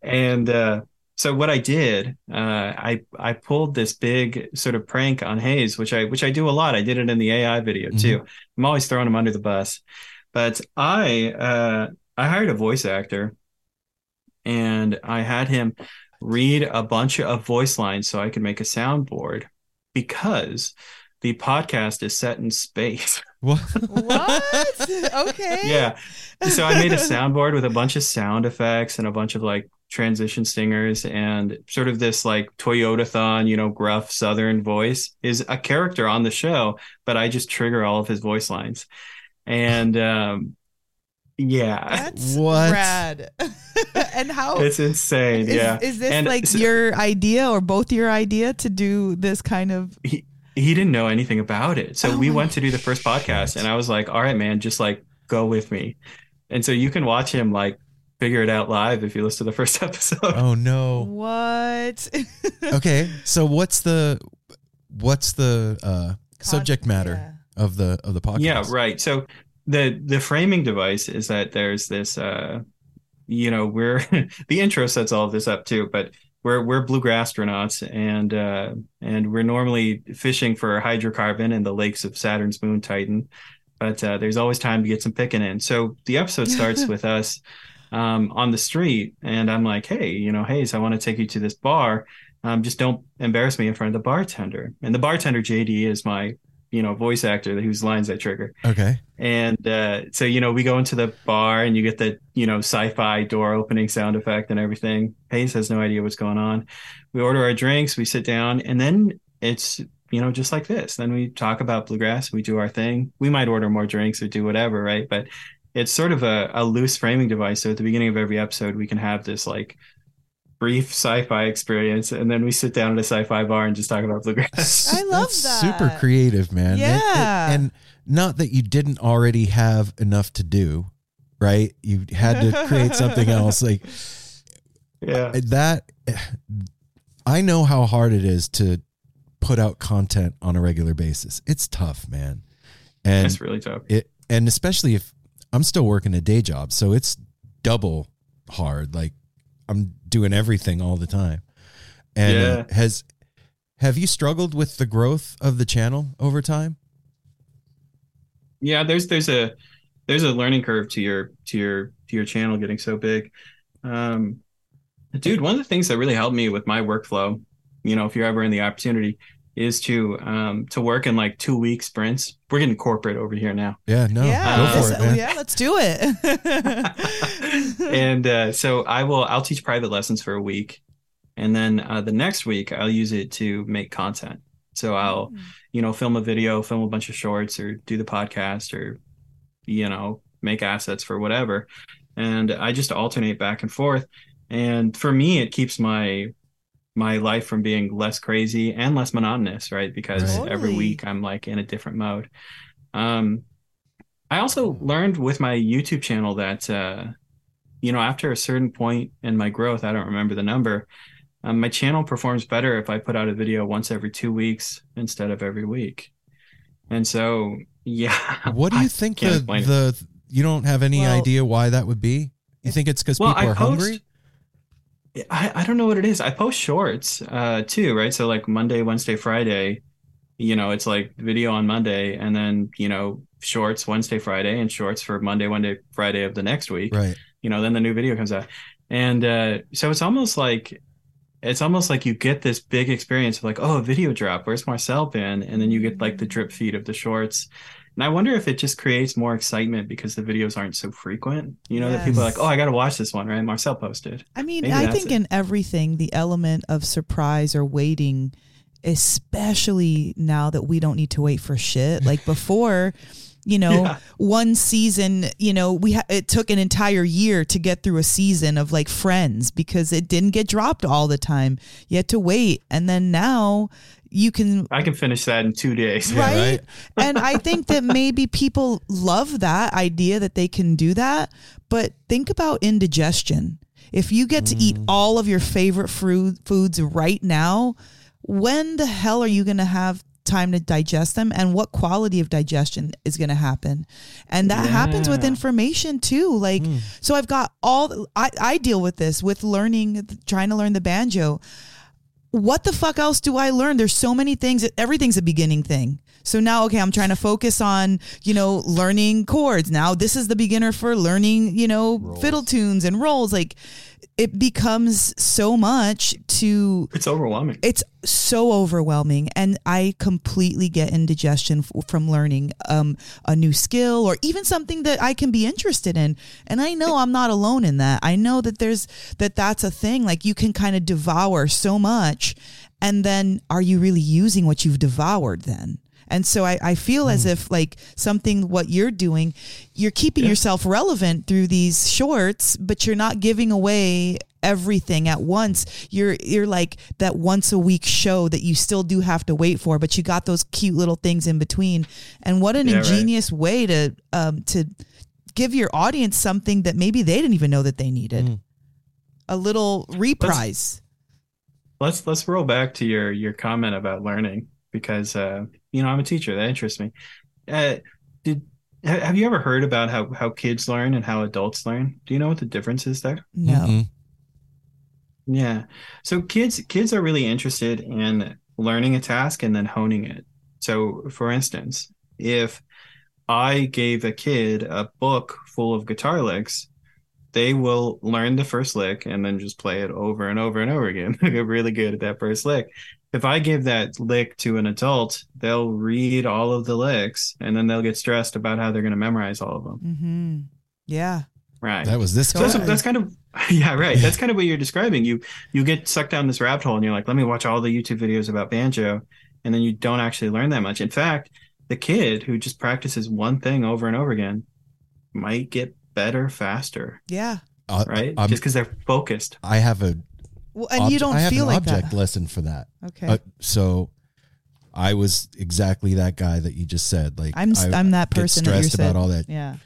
and uh, so what I did, uh, I I pulled this big sort of prank on Hayes, which I which I do a lot. I did it in the AI video too. I'm always throwing him under the bus, but I uh, I hired a voice actor, and I had him read a bunch of voice lines so I could make a soundboard because the podcast is set in space. What? what? Okay. yeah. So I made a soundboard with a bunch of sound effects and a bunch of like transition stingers and sort of this like Toyota thon, you know, gruff southern voice is a character on the show, but I just trigger all of his voice lines. And um yeah, That's What? rad. and how it's insane. is, yeah. is this And like so- your idea or both your idea to do this kind of he he didn't know anything about it. So Oh we went to do the first podcast and I was like, all right, man, just like go with me. And so you can watch him like figure it out live if you listen to the first episode. Oh no. what? Okay, so what's the what's the uh, subject matter of the of the podcast? Yeah, right. So the the framing device is that there's this uh you know, we're the intro sets all of this up too, but we're we're bluegrass astronauts and uh and we're normally fishing for hydrocarbon in the lakes of Saturn's moon Titan. But uh, there's always time to get some picking in. So the episode starts with us um, on the street, and I'm like, "Hey, you know, Hayes, I want to take you to this bar. Um, just don't embarrass me in front of the bartender." And the bartender, JD, is my, you know, voice actor whose lines I trigger. Okay. And uh, so, you know, we go into the bar and you get the, you know, sci fi door opening sound effect and everything. Hayes has no idea what's going on. We order our drinks, we sit down, and then it's, you know, just like this. Then we talk about bluegrass, we do our thing. We might order more drinks or do whatever, right? But it's sort of a, a loose framing device. So at the beginning of every episode, we can have this like brief sci-fi experience, and then we sit down at a sci-fi bar and just talk about bluegrass. I love That's that. Super creative, man. And- Yeah. and not that you didn't already have enough to do, right? You had to create something else like yeah. that. I know how hard it is to put out content on a regular basis. It's tough, man. And it's really tough. it and especially if I'm still working a day job, so it's double hard. Like I'm doing everything all the time. And uh, has have you struggled with the growth of the channel over time? yeah there's there's a there's a learning curve to your to your to your channel getting so big um dude one of the things that really helped me with my workflow you know if you're ever in the opportunity is to um to work in like two week sprints we're getting corporate over here now Yeah, no, yeah, go for it, man. yeah, let's do it. and uh, so I will I'll teach private lessons for a week, and then uh, the next week I'll use it to make content. So I'll you know film a video, film a bunch of shorts, or do the podcast, or you know make assets for whatever, and I just alternate back and forth. And for me, it keeps my my life from being less crazy and less monotonous, right? Because Right. every week I'm like in a different mode. Um, I also learned with my YouTube channel that uh, you know, after a certain point in my growth, I don't remember the number, um, my channel performs better if I put out a video once every two weeks instead of every week. And so, yeah. What do I you think the the you don't have any Well- idea why that would be? You think it's because Well, people I are post- hungry? I, I don't know what it is. I post shorts uh, too, right? So, like Monday, Wednesday, Friday, you know, it's like video on Monday and then, you know, shorts Wednesday, Friday, and shorts for Monday, Wednesday, Friday of the next week. Right. you know then the new video comes out and uh so it's almost like it's almost like you get this big experience of like oh a video drop where's marcel been and then you get like the drip feed of the shorts And I wonder if it just creates more excitement because the videos aren't so frequent. You know, that people are like, oh, I got to watch this one, right? Marcel posted. I mean, Maybe I think it. in everything, the element of surprise or waiting, especially now that we don't need to wait for shit. Like before, you know, Yeah. one season, you know, we ha- it took an entire year to get through a season of like Friends because it didn't get dropped all the time. You had to wait, and then now you can I can finish that in two days. right? right. and I think that maybe people love that idea that they can do that, but think about indigestion. If you get to eat mm. all of your favorite fruit foods right now, when the hell are you going to have time to digest them and what quality of digestion is going to happen and that happens with information too like hmm. so i've got all I, I deal with this with learning trying to learn the banjo what the fuck else do I learn? There's so many things. Everything's a beginning thing. So now, okay, I'm trying to focus on, you know, learning chords. Now this is the beginner for learning, you know, fiddle tunes and rolls. Like it becomes so much to It's overwhelming. it's so overwhelming and i completely get indigestion f- from learning um, a new skill or even something that i can be interested in. And i know i'm not alone in that. I know that there's that that's a thing. Like you can kind of devour so much and then are you really using what you've devoured then and so I, I feel as if like something what you're doing, you're keeping yourself relevant through these shorts, but you're not giving away everything at once. You're you're like that once a week show that you still do have to wait for, but you got those cute little things in between. And what an Yeah, right. ingenious way to um to give your audience something that maybe they didn't even know that they needed. A little reprise. let's let's roll back to your your comment about learning because uh you know i'm a teacher. That interests me. Uh did have you ever heard about how how kids learn and how adults learn? Do you know what the difference is there? No. Mm-mm. yeah. So kids kids are really interested in learning a task and then honing it. So for instance if i gave a kid a book full of guitar licks they will learn the first lick and then just play it over and over and over again. They get really good at that first lick if i give that lick to an adult they'll read all of the licks and then they'll get stressed about how they're going to memorize all of them. Mm-hmm. Yeah. right. That was this so that's, that's kind of yeah right. That's kind of what you're describing. You you get sucked down this rabbit hole and you're like let me watch all the youtube videos about banjo and then you don't actually learn that much. In fact the kid who just practices one thing over and over again might get better faster. Yeah. Uh, right? I'm- just because they're focused. I have a Well, and you obje- don't I have feel an like object that. lesson for that. Okay. Uh, so I was exactly that guy that you just said. Like I'm s- I I'm that get person that you're stressed about said. all that. yeah.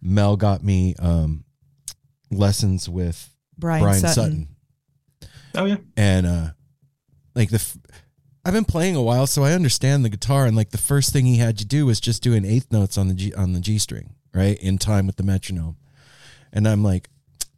Mel got me um, lessons with Bryan, Bryan Sutton. Sutton. oh yeah and uh like the f- I've been playing a while so I understand the guitar and like the first thing he had you do was just doing eighth notes on the G on the G string right in time with the metronome and I'm like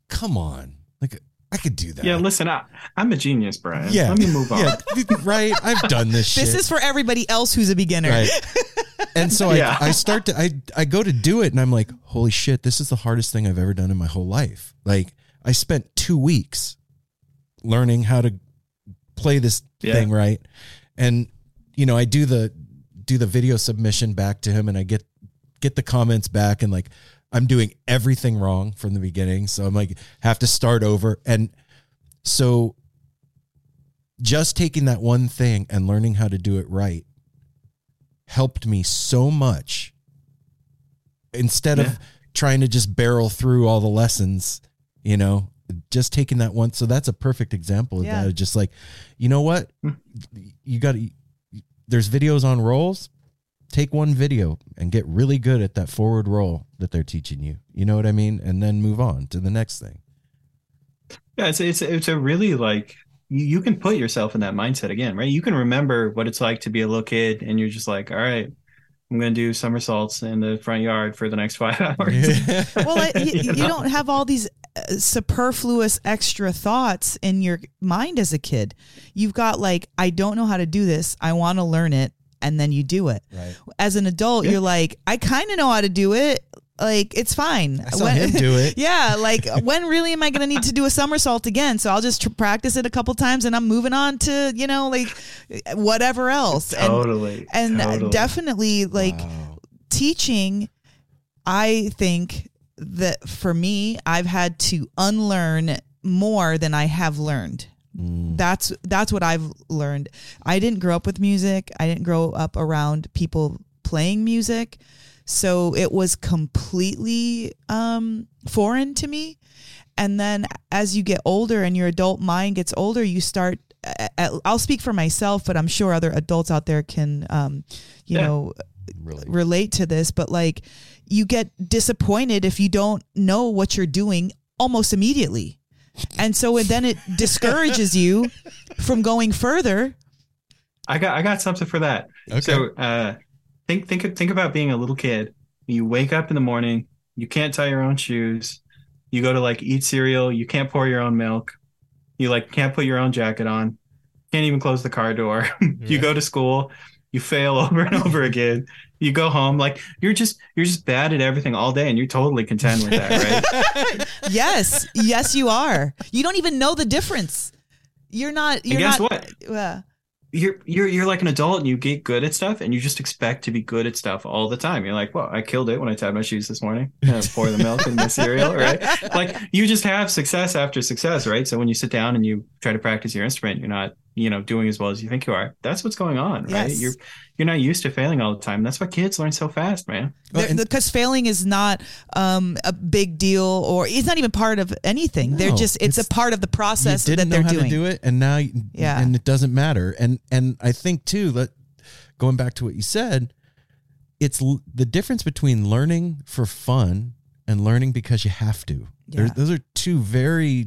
come on like I could do that. Yeah listen I, i'm a genius bryan. Yeah. Let me move on. Yeah right? I've done this shit. This is for everybody else who's a beginner. right. And so Yeah. I, I start to I, I go to do it and i'm like holy shit this is the hardest thing i've ever done in my whole life. Like i spent two weeks learning how to play this Yeah. thing right? And you know i do the do the video submission back to him and i get get the comments back and like i'm doing everything wrong from the beginning so i'm like have to start over and so just taking that one thing and learning how to do it right helped me so much instead Yeah. of trying to just barrel through all the lessons you know just taking that one so that's a perfect example of Yeah. that just like you know what Hmm. you got to there's videos on rolls take one video and get really good at that forward roll that they're teaching you you know what i mean and then move on to the next thing Yeah, it's it's it's a really like you, you can put yourself in that mindset again, right? You can remember what it's like to be a little kid, and you're just like, all right, I'm gonna do somersaults in the front yard for the next five hours. Well, I, you, You you know? don't have all these uh, superfluous extra thoughts in your mind as a kid. You've got like, I don't know how to do this. I want to learn it, and then you do it. right As an adult, Yeah. you're like, I kind of know how to do it. Like it's fine. i saw him do it Yeah, like when really am I going to need to do a somersault again? So I'll just tr- practice it a couple times, and I'm moving on to you know like whatever else. And totally, and totally. definitely like Wow. teaching, I think that for me, I've had to unlearn more than I have learned. That's that's what I've learned. I didn't grow up with music. I didn't grow up around people playing music. So it was completely um, foreign to me. And then as you get older and your adult mind gets older, you start. I'll speak for myself, but I'm sure other adults out there can, um, you Yeah. know, relate to this. But like, you get disappointed if you don't know what you're doing almost immediately, and so it, then it discourages you from going further. I got I got something for that. Okay. So uh, think think think about being a little kid. You wake up in the morning. You can't tie your own shoes. You go to like eat cereal. You can't pour your own milk. You like can't put your own jacket on. Can't even close the car door. you go to school. You fail over and over again. You go home like you're just you're just bad at everything all day, and you're totally content with that, right? Yes, yes, you are. You don't even know the difference. You're not. You're and guess not. what? Uh, you're you're you're like an adult and you get good at stuff and you just expect to be good at stuff all the time. You're like, well, I killed it when I tied my shoes this morning. Uh, pour the milk in the cereal, right? Like you just have success after success, right? So when you sit down and you try to practice your instrument, you're not, you know, doing as well as you think you are. That's what's going on, right? You're you're not used to failing all the time. That's why kids learn so fast, man. Well, and- because failing is not um, a big deal, or it's not even part of anything. They're just it's, it's- a part of the process you didn't that know they're how doing. to do it and now you- Yeah. and it doesn't matter and and i think too that going back to what you said it's l- the difference between learning for fun and learning because you have to Yeah. those are two very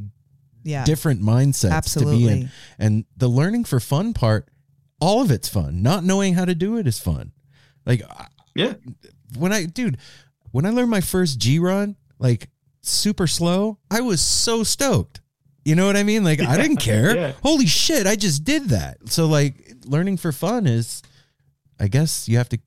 Yeah, different mindsets to be in. And the learning for fun part all of it's fun. Not knowing how to do it is fun. Like Yeah. when i dude when i learned my first g run like super slow i was so stoked. You know what i mean? Like i didn't care. Yeah. holy shit i just did that. So like learning for fun is i guess you have to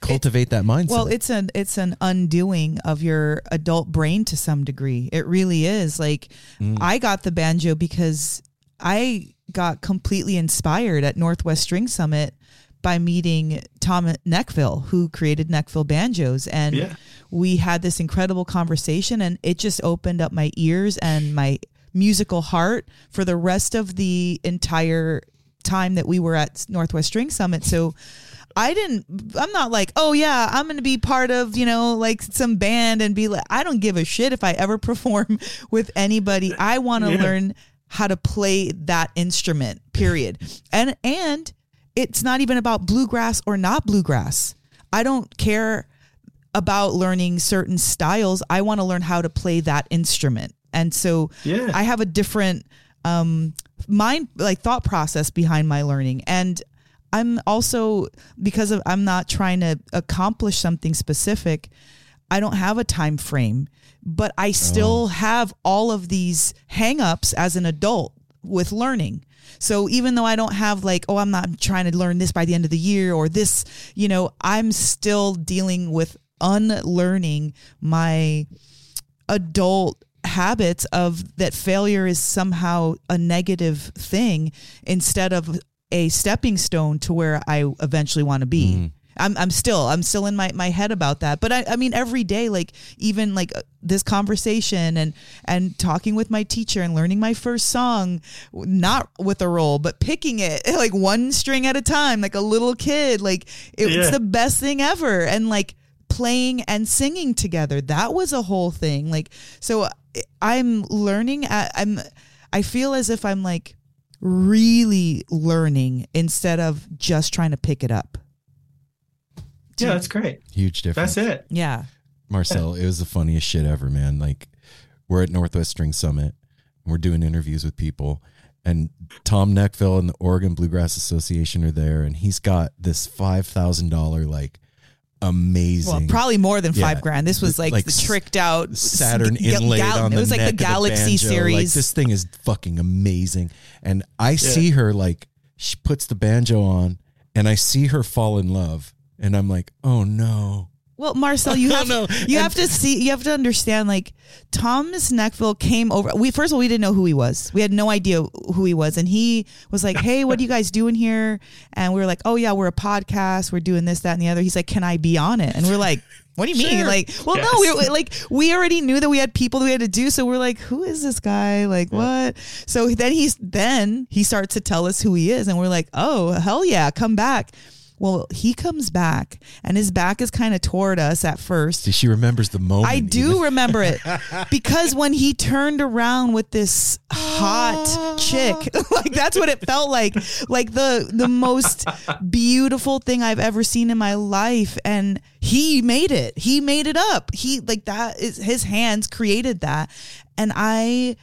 cultivate that mindset Well, it's an it's an undoing of your adult brain to some degree. It really is. Like Mm. I got the banjo because I got completely inspired at Northwest String Summit by meeting Tom Nechville, who created Nechville Banjos, and Yeah. we had this incredible conversation, and it just opened up my ears and my musical heart for the rest of the entire time that we were at Northwest String Summit. So I didn't, I'm not like, oh yeah, I'm going to be part of, you know, like some band and be like, I don't give a shit if I ever perform with anybody. I want to Yeah. learn how to play that instrument, period. And, and it's not even about bluegrass or not bluegrass. I don't care about learning certain styles. I want to learn how to play that instrument. And so Yeah. I have a different um mind like thought process behind my learning and I'm also because of I'm not trying to accomplish something specific. I don't have a time frame, but I oh. still have all of these hangups as an adult with learning. So even though I don't have like, oh, I'm not trying to learn this by the end of the year or this, you know, I'm still dealing with unlearning my adult habits of that failure is somehow a negative thing instead of a stepping stone to where I eventually want to be. I'm, I'm still I'm still in my, my head about that but I, I mean every day like even like uh, this conversation and and talking with my teacher and learning my first song not with a roll but picking it like one string at a time like a little kid like it, Yeah. it's the best thing ever and like playing and singing together that was a whole thing like so i'm learning I- i'm i feel as if i'm like really learning instead of just trying to pick it up Yeah, that's great. huge difference That's it. yeah Marcel, it was the funniest shit ever, man. Like, we're at Northwest String Summit, and we're doing interviews with people, and Tom Nechville and the Oregon Bluegrass Association are there, and he's got this five thousand dollar like amazing. Well probably more than five Yeah. grand. This was like, Like the tricked out Saturn Ga- inlaid gal- on the it was like neck the of the galaxy. Like, series. this thing is fucking amazing, and I see her like she puts the banjo on, and I see her fall in love, and I'm like, oh no, Well, Marcel, you have No, you and- have to see you have to understand like Thomas Nechville came over. We first of all we didn't know who he was. We had no idea who he was, and he was like, "Hey, what are you guys doing here?" And we were like, "Oh yeah, we're a podcast. We're doing this, that, and the other." He's like, "Can I be on it?" And we're like. What do you mean? Like, well, no, we were, like we already knew that we had people that we had to do, so we're like, who is this guy? Like, what? So then he's then he starts to tell us who he is, and we're like, oh hell yeah, come back. Well, he comes back, and his back is kind of toward us at first. See, she remembers the moment. I do even. remember it because when he turned around with this hot chick, ah. like that's what it felt like, like the the most beautiful thing I've ever seen in my life, and he made it. He made it up. He like that is his hands created that, and I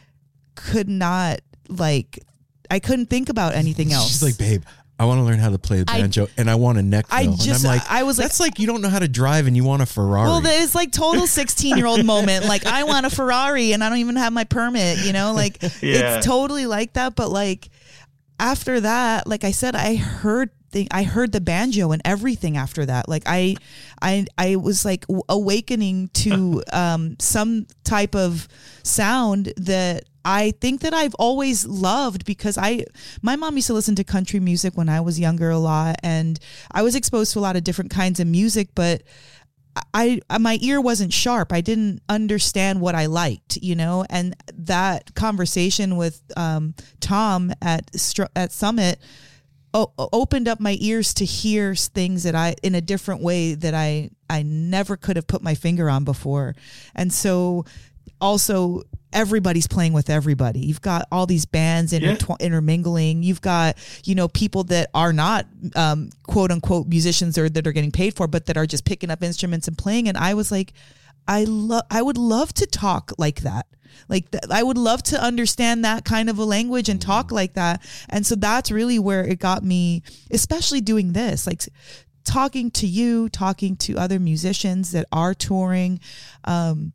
could not like I couldn't think about anything else. She's like, babe, I want to learn how to play the I- banjo, and I want a neck. I just- and I'm like, I was like- that's like you don't know how to drive, and you want a Ferrari. Well, it's like total 16 year old moment. Like, I want a Ferrari and I don't even have my permit, you know? Like, Yeah. it's totally like that. But like, after that, like I said, I heard. I heard the banjo and everything after that. Like I, I, I was like awakening to um, some type of sound that I think that I've always loved because I, my mom used to listen to country music when I was younger a lot, and I was exposed to a lot of different kinds of music, but I my ear wasn't sharp. I didn't understand what I liked, you know. And that conversation with um, Tom at at Summit o- opened up my ears to hear things that I in a different way that I I never could have put my finger on before. And so also everybody's playing with everybody. You've got all these bands intertw- intermingling. You've got you know people that are not um, quote unquote musicians or that are getting paid for, but that are just picking up instruments and playing. And I was like, I love. I would love to talk like that. Like th- I would love to understand that kind of a language and talk like that. And so that's really where it got me, especially doing this. Like talking to you, talking to other musicians that are touring. Um,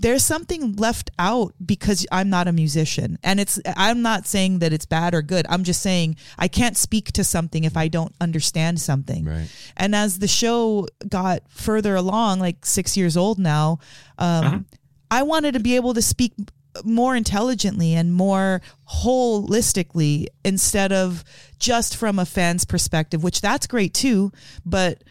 there's something left out because I'm not a musician. And it's I'm not saying that it's bad or good. I'm just saying I can't speak to something if I don't understand something. Right. And as the show got further along, like 6 years old now, um Uh-huh. I wanted to be able to speak more intelligently and more holistically instead of just from a fan's perspective, which that's great too, but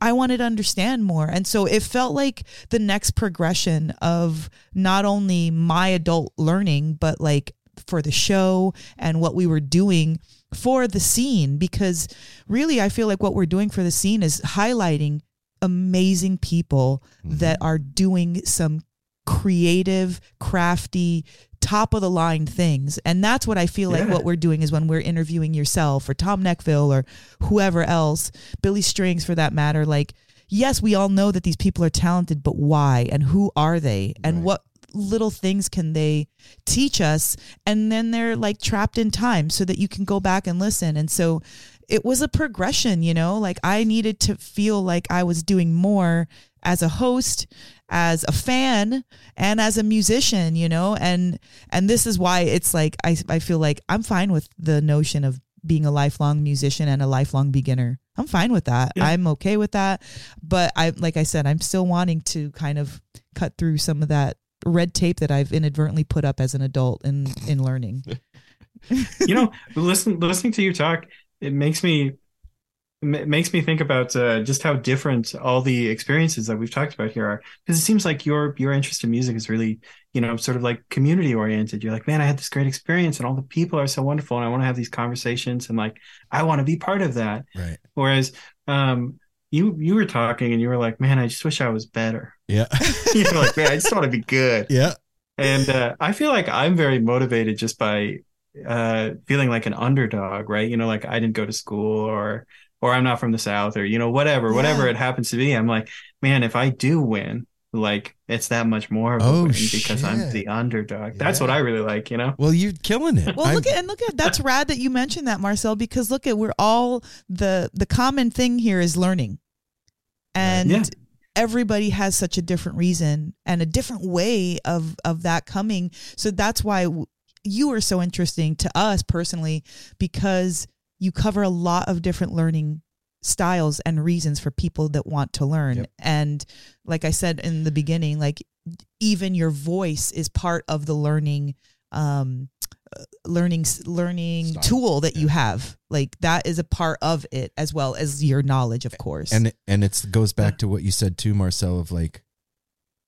I wanted to understand more. And so it felt like the next progression of not only my adult learning, but like for the show and what we were doing for the scene. Because really, I feel like what we're doing for the scene is highlighting amazing people mm-hmm. that are doing some creative, crafty, top of the line things. And that's what I feel like what we're doing is when we're interviewing yourself or Tom Nechville or whoever else, Billy Strings for that matter. Like, yes, we all know that these people are talented, but why and who are they and Right. what little things can they teach us? And then they're like trapped in time so that you can go back and listen. And so it was a progression, you know, like I needed to feel like I was doing more as a host, as a fan, and as a musician, you know, and and this is why it's like I I feel like I'm fine with the notion of being a lifelong musician and a lifelong beginner. I'm fine with that. Yeah. I'm okay with that. But I like I said, I'm still wanting to kind of cut through some of that red tape that I've inadvertently put up as an adult in in learning. you know, listen, listening to you talk, it makes me it makes me think about uh, just how different all the experiences that we've talked about here are. Because it seems like your your interest in music is really, you know, sort of like community oriented. You're like, man, I had this great experience, and all the people are so wonderful, and I want to have these conversations, and like, I want to be part of that. Right. Whereas, um, you you were talking, and you were like, man, I just wish I was better. Yeah. You're like, man, I just want to be good. yeah. And uh, I feel like I'm very motivated just by uh, feeling like an underdog, right? You know, like I didn't go to school or or I'm not from the South or you know whatever, whatever Yeah. it happens to be. I'm like, man, if I do win, like it's that much more of a Oh, win because I'm the underdog. That's what I really like, you know. Well, you're killing it. Well, I'm- look at and look at that's rad that you mentioned that, Marcel, because look at we're all the the common thing here is learning, and Yeah. everybody has such a different reason and a different way of of that coming. So that's why you are so interesting to us personally because you cover a lot of different learning styles and reasons for people that want to learn. Yep. And like I said in the beginning, like even your voice is part of the learning um uh, learning learning Style. tool that you have like that is a part of it as well as your knowledge of course and and it's goes back to what you said too marcel of like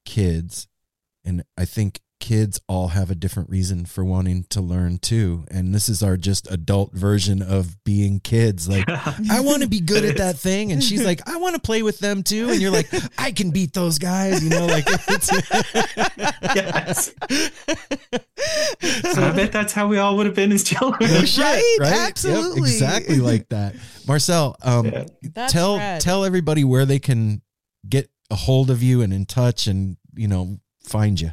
kids and i think kids all have a different reason for wanting to learn too and this is our just adult version of being kids like i want to be good at that thing and she's like i want to play with them too and you're like i can beat those guys you know like it's, yes. I bet that's how we all would have been as children. No shit, Right? right? Yep, Absolutely. exactly like that. Marcel, um, Yeah. Tell rad. tell everybody where they can get a hold of you and in touch and you know find you.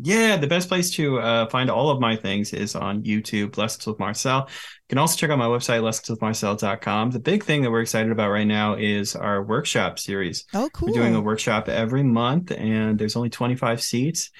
Yeah, the best place to uh, find all of my things is on YouTube, Lessons with Marcel. You can also check out my website, lessonswithmarcel.com. The big thing that we're excited about right now is our workshop series. oh cool We're doing a workshop every month, and there's only 25 seats.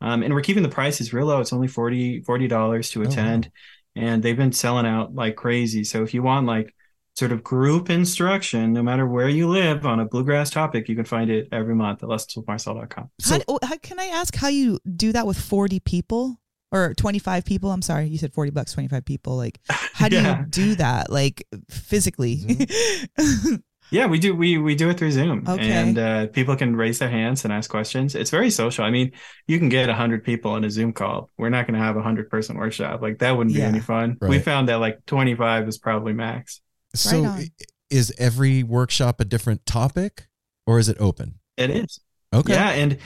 Um, and we're keeping the prices real low. It's only 40 $40 to Oh, wow. attend. And they've been selling out like crazy. So if you want like sort of group instruction, no matter where you live on a bluegrass topic, you can find it every month at lessonswithmarcel.com. how, So oh, how, can I ask how you do that with 40 people or 25 people? I'm sorry, you said 40 bucks, 25 people. Like, how do Yeah. you do that? Like, physically? Yeah, we do. We we do it through Zoom, Okay. and uh, people can raise their hands and ask questions. It's very social. I mean, you can get hundred people in a Zoom call. We're not going to have a hundred person workshop. Like that wouldn't be Yeah. any fun. We found that like twenty five is probably max. So on. is every workshop a different topic or is it open? It is. Okay. Yeah, and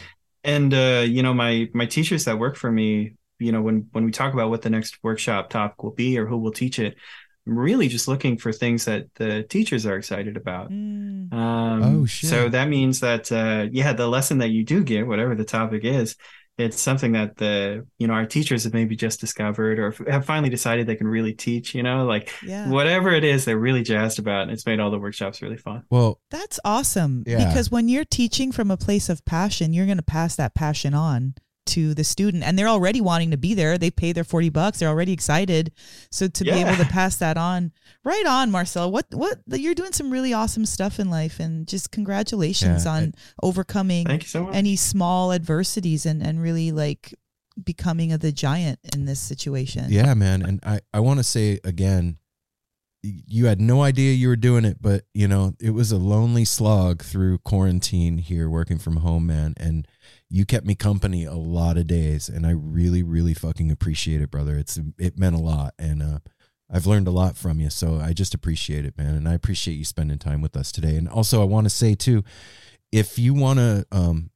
and uh, you know my my teachers that work for me, you know when when we talk about what the next workshop topic will be or who will teach it, I'm really just looking for things that the teachers are excited about. Mm, Um, Oh, shit. So that means that uh, yeah, the lesson that you do get, whatever the topic is, it's something that the you know our teachers have maybe just discovered or have finally decided they can really teach. You know, like yeah. whatever it is, they're really jazzed about, and it's made all the workshops really fun. Well, That's awesome. Yeah. Because when you're teaching from a place of passion, you're going to pass that passion on to the student and they're already wanting to be there. They pay their 40 bucks. They're already excited. So to be able to pass that on, right on, Marcel. What what you're doing some really awesome stuff in life and just congratulations Yeah, on overcoming Thank you so any small adversities and and really like becoming of the giant in this situation. yeah, man, and I I want to say again you had no idea you were doing it, but you know, it was a lonely slog through quarantine here working from home, man, and you kept me company a lot of days and I really really fucking appreciate it, brother. It's it meant a lot and uh I've learned a lot from you, so I just appreciate it, man, and I appreciate you spending time with us today. And also, I want to say too, if you want to, um,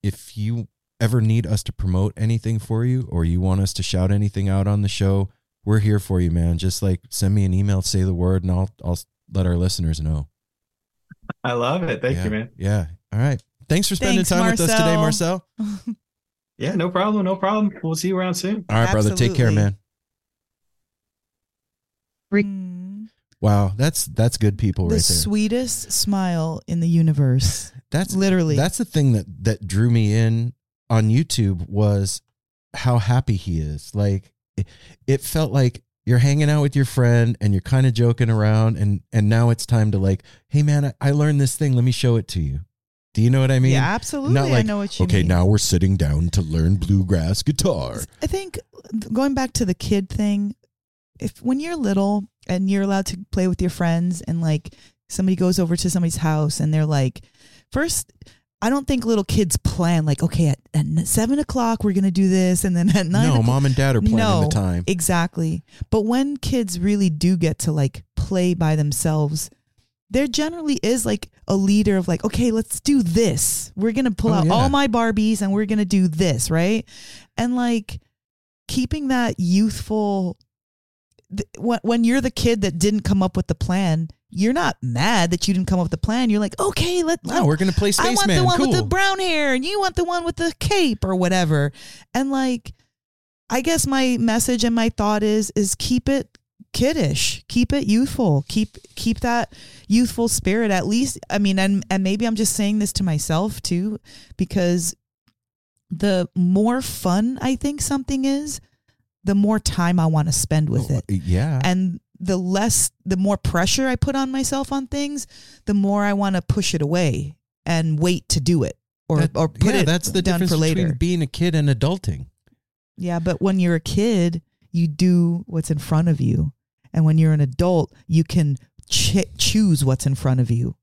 if you ever need us to promote anything for you, or you want us to shout anything out on the show, we're here for you, man. Just like send me an email, say the word, and I'll I'll let our listeners know. I love it. Thank yeah. you, man. Yeah. All right. Thanks for spending Thanks, time with us today, Marcel. Marcel. Yeah, no problem. No problem. We'll see you around soon. All right, brother. Take care, man. Mm. Wow, that's that's good people the right there. sweetest smile in the universe. That's Literally. That's the thing that that drew me in on YouTube was how happy he is. Like it, felt like you're hanging out with your friend and you're kind of joking around and and now it's time to like, hey man, I, I learned this thing. Let me show it to you. Do you know what I mean? yeah, absolutely. not I like, know what you mean. okay, mean. now we're sitting down to learn bluegrass guitar. I think going back to the kid thing, if when you're little and you're allowed to play with your friends and like somebody goes over to somebody's house and they're like, first, I don't think little kids plan like, okay, at, at seven o'clock we're gonna do this, and then at nine. No, mom and dad are planning No, the time. Exactly. But when kids really do get to like play by themselves, there generally is like a leader of like, okay, let's do this. We're to pull Oh, out yeah. all my Barbies and we're to do this, right? And like keeping that youthful th- when when you're the kid that didn't come up with the plan, you're not mad that you didn't come up with the plan. You're like, okay, let, No, we're gonna play spaceman. I want the one Cool. with the brown hair, and you want the one with the cape or whatever. And like, I guess my message and my thought is is keep it kiddish, keep it youthful, keep keep that youthful spirit. At least, I mean, and and maybe I'm just saying this to myself too, because the more fun I think something is, the more time I want to spend with Oh, it. Yeah. And the less, the more pressure I put on myself on things, the more I want to push it away and wait to do it or, That- or put yeah, it that's the done difference for later. between being a kid and adulting. Yeah, but when you're a kid, you do what's in front of you. And when you're an adult, you can ch- choose what's in front of you.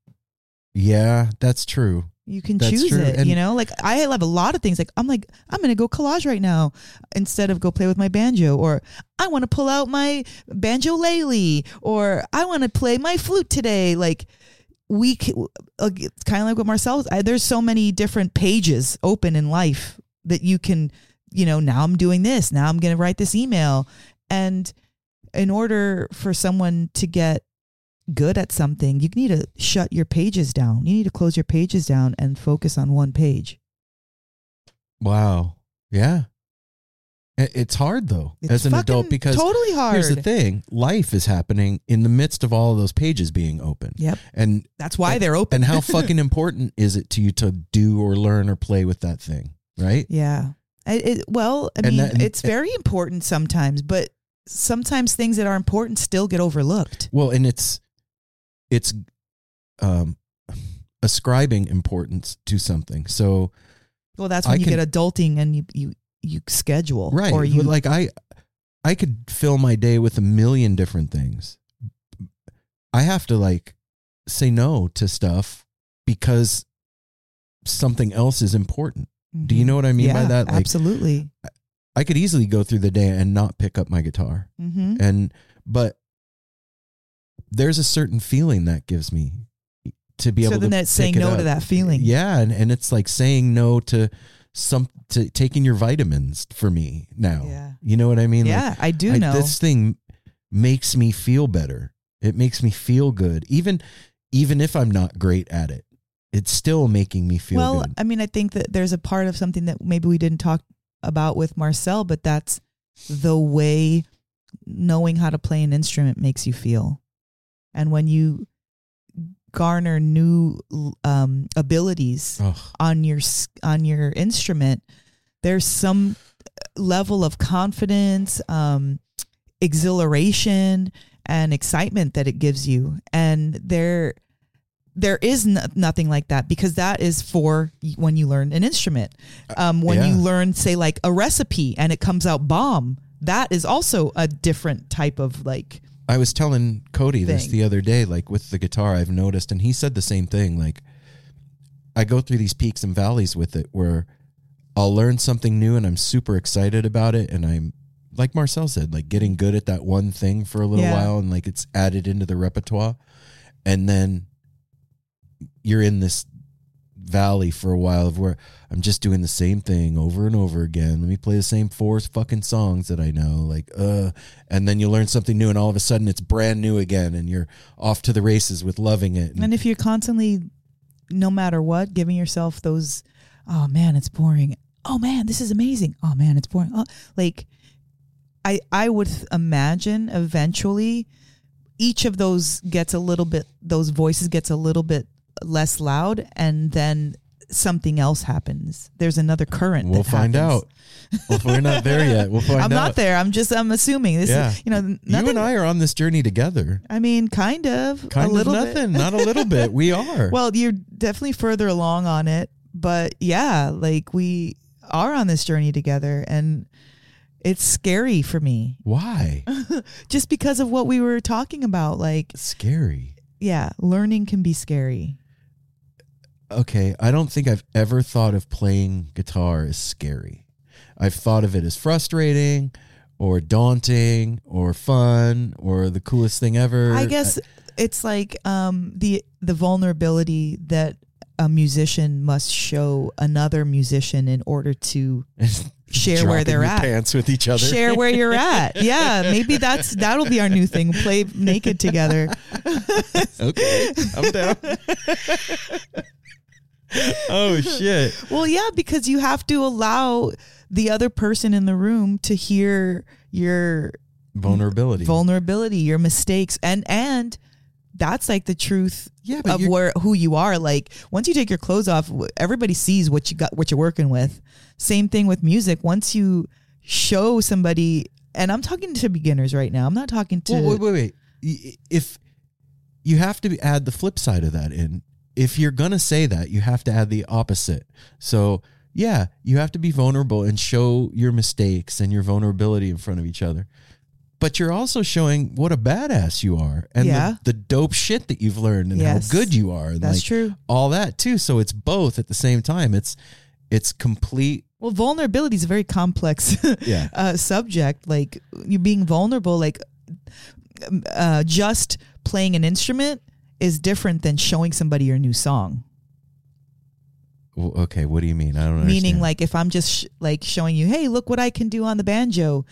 Yeah, that's true. You can That's choose true. it, And- you know? Like I have a lot of things like I'm like I'm going to go collage right now instead of go play with my banjo or I want to pull out my banjolele or I want to play my flute today like we uh, it's kind of like what Marcel I, there's so many different pages open in life that you can you know now I'm doing this now I'm going to write this email and in order for someone to get good at something, you need to shut your pages down. You need to close your pages down and focus on one page. Wow. Yeah. It's hard though It's as an adult because totally hard. here's the thing: life is happening in the midst of all of those pages being open. Yep. And That's why they're open. and how fucking important is it to you to do or learn or play with that thing, right? yeah. I, it, well, I And mean, that- and- it's very important sometimes, but sometimes things that are important still get overlooked. Well, and it's it's um ascribing importance to something. So Well, that's I when you can- get adulting and you you you schedule right, or you like I I could fill my day with a million different things. I have to like say no to stuff because something else is important. Do you know what I mean by Mm-hmm. That? Like absolutely. I could easily go through the day and not pick up my guitar. hmm and but there's a certain feeling that gives me to be So able then to that's saying pick it no to that feeling. yeah and, and it's like saying no to some to taking your vitamins for me now Yeah. you know what i mean Like, Yeah, I do I- know. this thing makes me feel better it makes me feel good even even if i'm not great at it it's still making me feel well, good I mean, I think that there's a part of something that maybe we didn't talk about with Marcel, but that's the way knowing how to play an instrument makes you feel. And when you garner new um, abilities oh, on your on your instrument, there's some level of confidence, um, exhilaration, and excitement that it gives you, and there there is no, nothing like that because that is for when you learn an instrument. Um, when you learn, say, like a recipe and it comes out bomb, that is also a different type of like. I was telling Cody this thing. the other day, like with the guitar, I've noticed, and he said the same thing. Like, I go through these peaks and valleys with it where I'll learn something new and I'm super excited about it. And I'm, like Marcel said, like getting good at that one thing for a little Yeah. while and like it's added into the repertoire. And then you're in this valley for a while of where I'm just doing the same thing over and over again. Let me play the same four fucking songs that I know. Like, uh, and then you learn something new and all of a sudden it's brand new again and you're off to the races with loving it. And, And if you're constantly, no matter what, giving yourself those, oh man, it's boring. Oh man, this is amazing. Oh man, it's boring. Oh, like, I I would imagine eventually, each of those gets a little bit. Those voices gets a little bit less loud, and then something else happens. There's another current. we'll find happens. out. Well, we're not there yet. We'll find out I'm out. not there. I'm just. I'm assuming this. Yeah. Is, you know, nothing. You and I are on this journey together. I mean, kind of. Kind a little of bit. nothing, not a little bit. We are. Well, you're definitely further along on it, but yeah, like we are on this journey together and it's scary for me Why? just because of what we were talking about. Like, Scary. yeah, learning can be scary. Okay, I don't think I've ever thought of playing guitar as scary. I've thought of it as frustrating or daunting or fun or the coolest thing ever. I guess it's like um, the the vulnerability that a musician must show another musician in order to share where they're at. Pants with each other. Share where you're at. Yeah, maybe that's that'll be our new thing. Play naked together. okay, I'm down. oh shit! Well, yeah, because you have to allow the other person in the room to hear your Vulnerability. vulnerability, your mistakes, and and that's like the truth yeah, of where who you are. Like once you take your clothes off, everybody sees what you got, what you're working with. Same thing with music. Once you show somebody and I'm talking to beginners right now. I'm not talking to. Well, wait, wait, wait. If you have to add the flip side of that in, if you're gonna say that, you have to add the opposite. So yeah, you have to be vulnerable and show your mistakes and your vulnerability in front of each other. But you're also showing what a badass you are and Yeah. the, the dope shit that you've learned and Yes. how good you are. And That's like true. all that too. So it's both at the same time. It's it's complete Well, vulnerability is a very complex Yeah. uh, subject. Like you being vulnerable, like uh, just playing an instrument is different than showing somebody your new song. Okay, what do you mean? I don't know. Meaning, understand. like if I'm just sh- like showing you, hey, look what I can do on the banjo.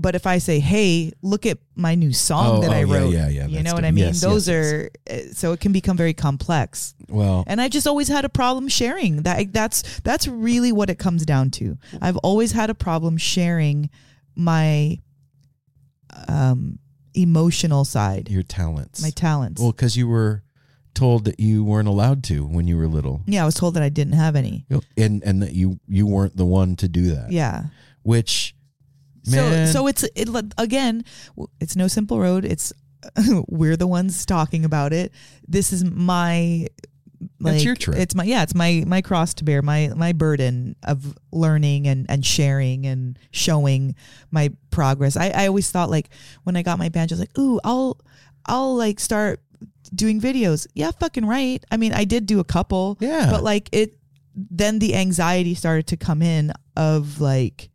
But if I say, "Hey, look at my new song Oh, that I oh, yeah, wrote," yeah, yeah, you know what I mean? Yes, Those yes, yes. are uh, so it can become very complex. well, And I just always had a problem sharing. That that's that's really what it comes down to. I've always had a problem sharing my um emotional side, your talents. my talents. Well, because you were told that you weren't allowed to when you were little, yeah, I was told that I didn't have any. and and that you you weren't the one to do that. Yeah. Which, man, So so it's it again, it's no simple road. It's we're the ones talking about it. This is my like That's your trip. it's my yeah, it's my my cross to bear, my my burden of learning and and sharing and showing my progress. I I always thought like when I got my banjo, I was like, "Ooh, I'll I'll like start doing videos." Yeah, fucking right. I mean, I did do a couple. Yeah. But like it then the anxiety started to come in of like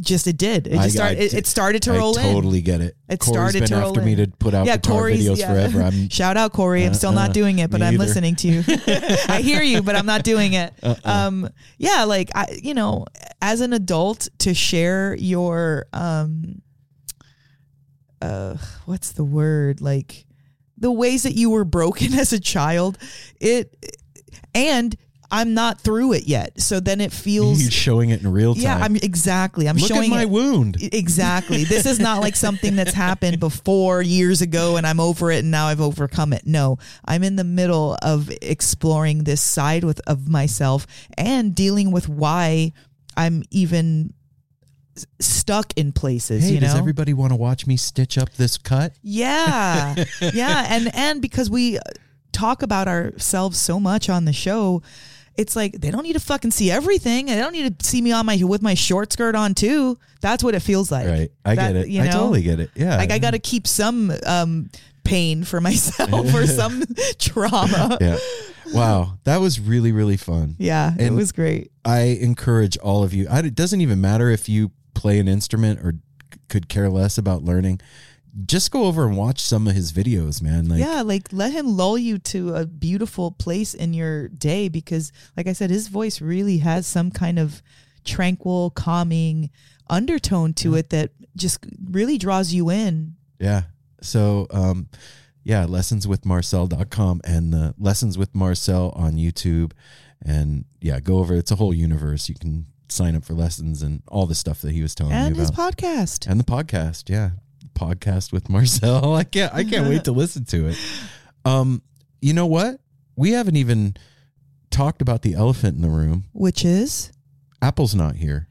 just it did. It I- just started. I- it, it started to I roll in. totally get it. It Corey's started been to roll after me to put out Yeah, guitar Corey's- videos yeah. forever. I'm Shout out Corey. I'm still Uh-uh. not doing it, but I'm either. listening to you. I hear you, but I'm not doing it. Uh-uh. Um, yeah, like I, you know, as an adult to share your um, uh, what's the word? Like the ways that you were broken as a child, it, and I'm not through it yet. So then it feels. You're showing it in real time. Yeah, I'm exactly. I'm Look showing my it. wound. Exactly. This is not like something that's happened before years ago and I'm over it and now I've overcome it. No, I'm in the middle of exploring this side with of myself and dealing with why I'm even stuck in places, Hey, you know. does everybody want to watch me stitch up this cut? Yeah. yeah, and and because we talk about ourselves so much on the show, it's like they don't need to fucking see everything. They don't need to see me on my with my short skirt on too. That's what it feels like. Right. I That- get it. you know, I totally get it. Yeah. Like I got to keep some um pain for myself or some trauma. Yeah. Wow. That was really, really fun. Yeah, it was great. I encourage all of you. I, it doesn't even matter if you play an instrument or c- could care less about learning. Just go over and watch some of his videos, man. Like, yeah, like let him lull you to a beautiful place in your day because, like I said, his voice really has some kind of tranquil, calming undertone to it that just really draws you in. yeah. So, um, yeah, lessonswithmarcel.com and the Lessons with Marcel on YouTube. And yeah, go over. It's a whole universe. You can sign up for lessons and all the stuff that he was telling and me his podcast. and the podcast yeah podcast with marcel. I can't i can't wait to listen to it. Um you know what? We haven't even talked about the elephant in the room. Which is? Apple's not here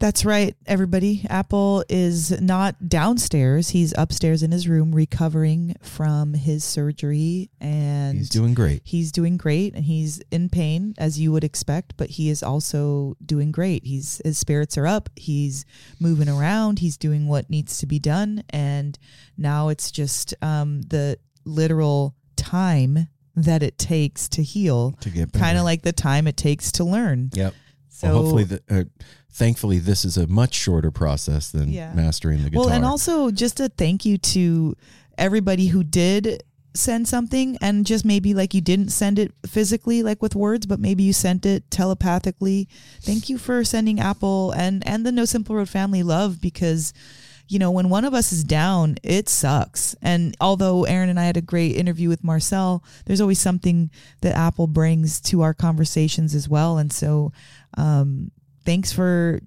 That's right, everybody. Apple is not downstairs. He's upstairs in his room recovering from his surgery and he's doing great he's doing great and he's in pain as you would expect, but he is also doing great. He's his spirits are up. He's moving around. He's doing what needs to be done and now it's just um, the literal time that it takes to heal, to get better. kind of like the time it takes to learn. yep So well, hopefully the uh, thankfully this is a much shorter process than Yeah. mastering the guitar Well, and also just a thank you to everybody who did send something and just maybe like you didn't send it physically like with words but maybe you sent it telepathically. Thank you for sending apple and and the no simple road family love because you know when one of us is down it sucks. And although aaron and i had a great interview with marcel there's always something that apple brings to our conversations as well. And so um thanks for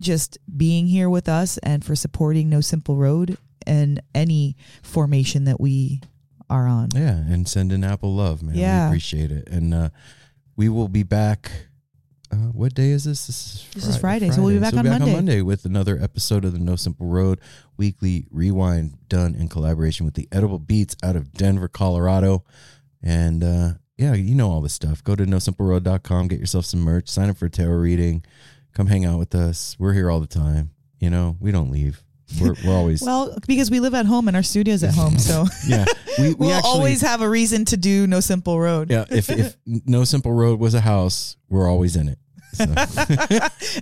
just being here with us and for supporting No Simple Road and any formation that we are on. yeah and send an apple love man we appreciate it and uh we will be back uh, what day is this? This is This is Friday, so we'll be back on Monday. on Monday with another episode of the No Simple Road weekly rewind done in collaboration with the Edible Beats out of Denver, Colorado. And uh, yeah, you know all this stuff. Go to nosimpleroad.com, get yourself some merch, sign up for a tarot reading, come hang out with us. We're here all the time. You know, we don't leave. We're, we're always Well, because we live at home and our studio's at home, so yeah. We, we we'll actually, always have a reason to do No Simple Road. yeah. If if No Simple Road was a house, we're always in it. So.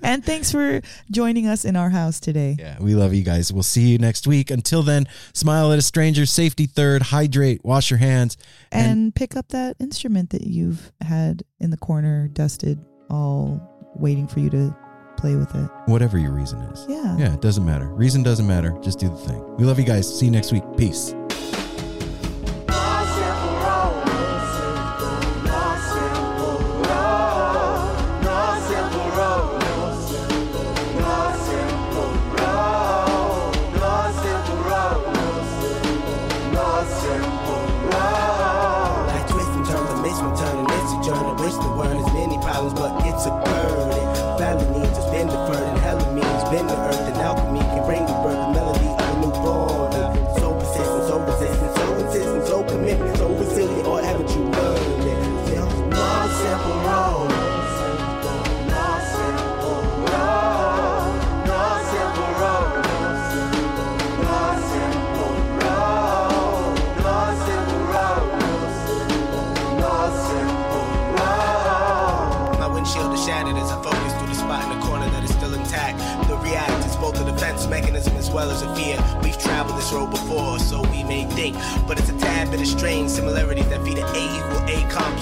and thanks for joining us in our house today. Yeah, we love you guys. We'll see you next week. Until then, smile at a stranger, safety third, hydrate, wash your hands. And, pick up that instrument that you've had in the corner, dusted, all waiting for you to play with it. Whatever your reason is. Yeah. Yeah, it doesn't matter. Reason doesn't matter. Just do the thing. We love you guys. See you next week. Peace.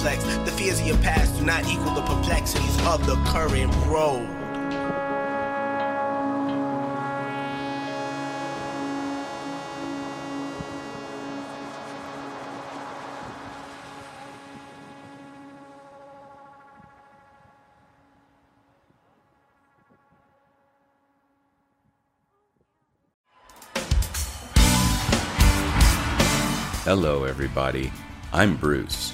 Complex. The fears of your past do not equal the perplexities of the current road. Hello, everybody. I'm Bruce.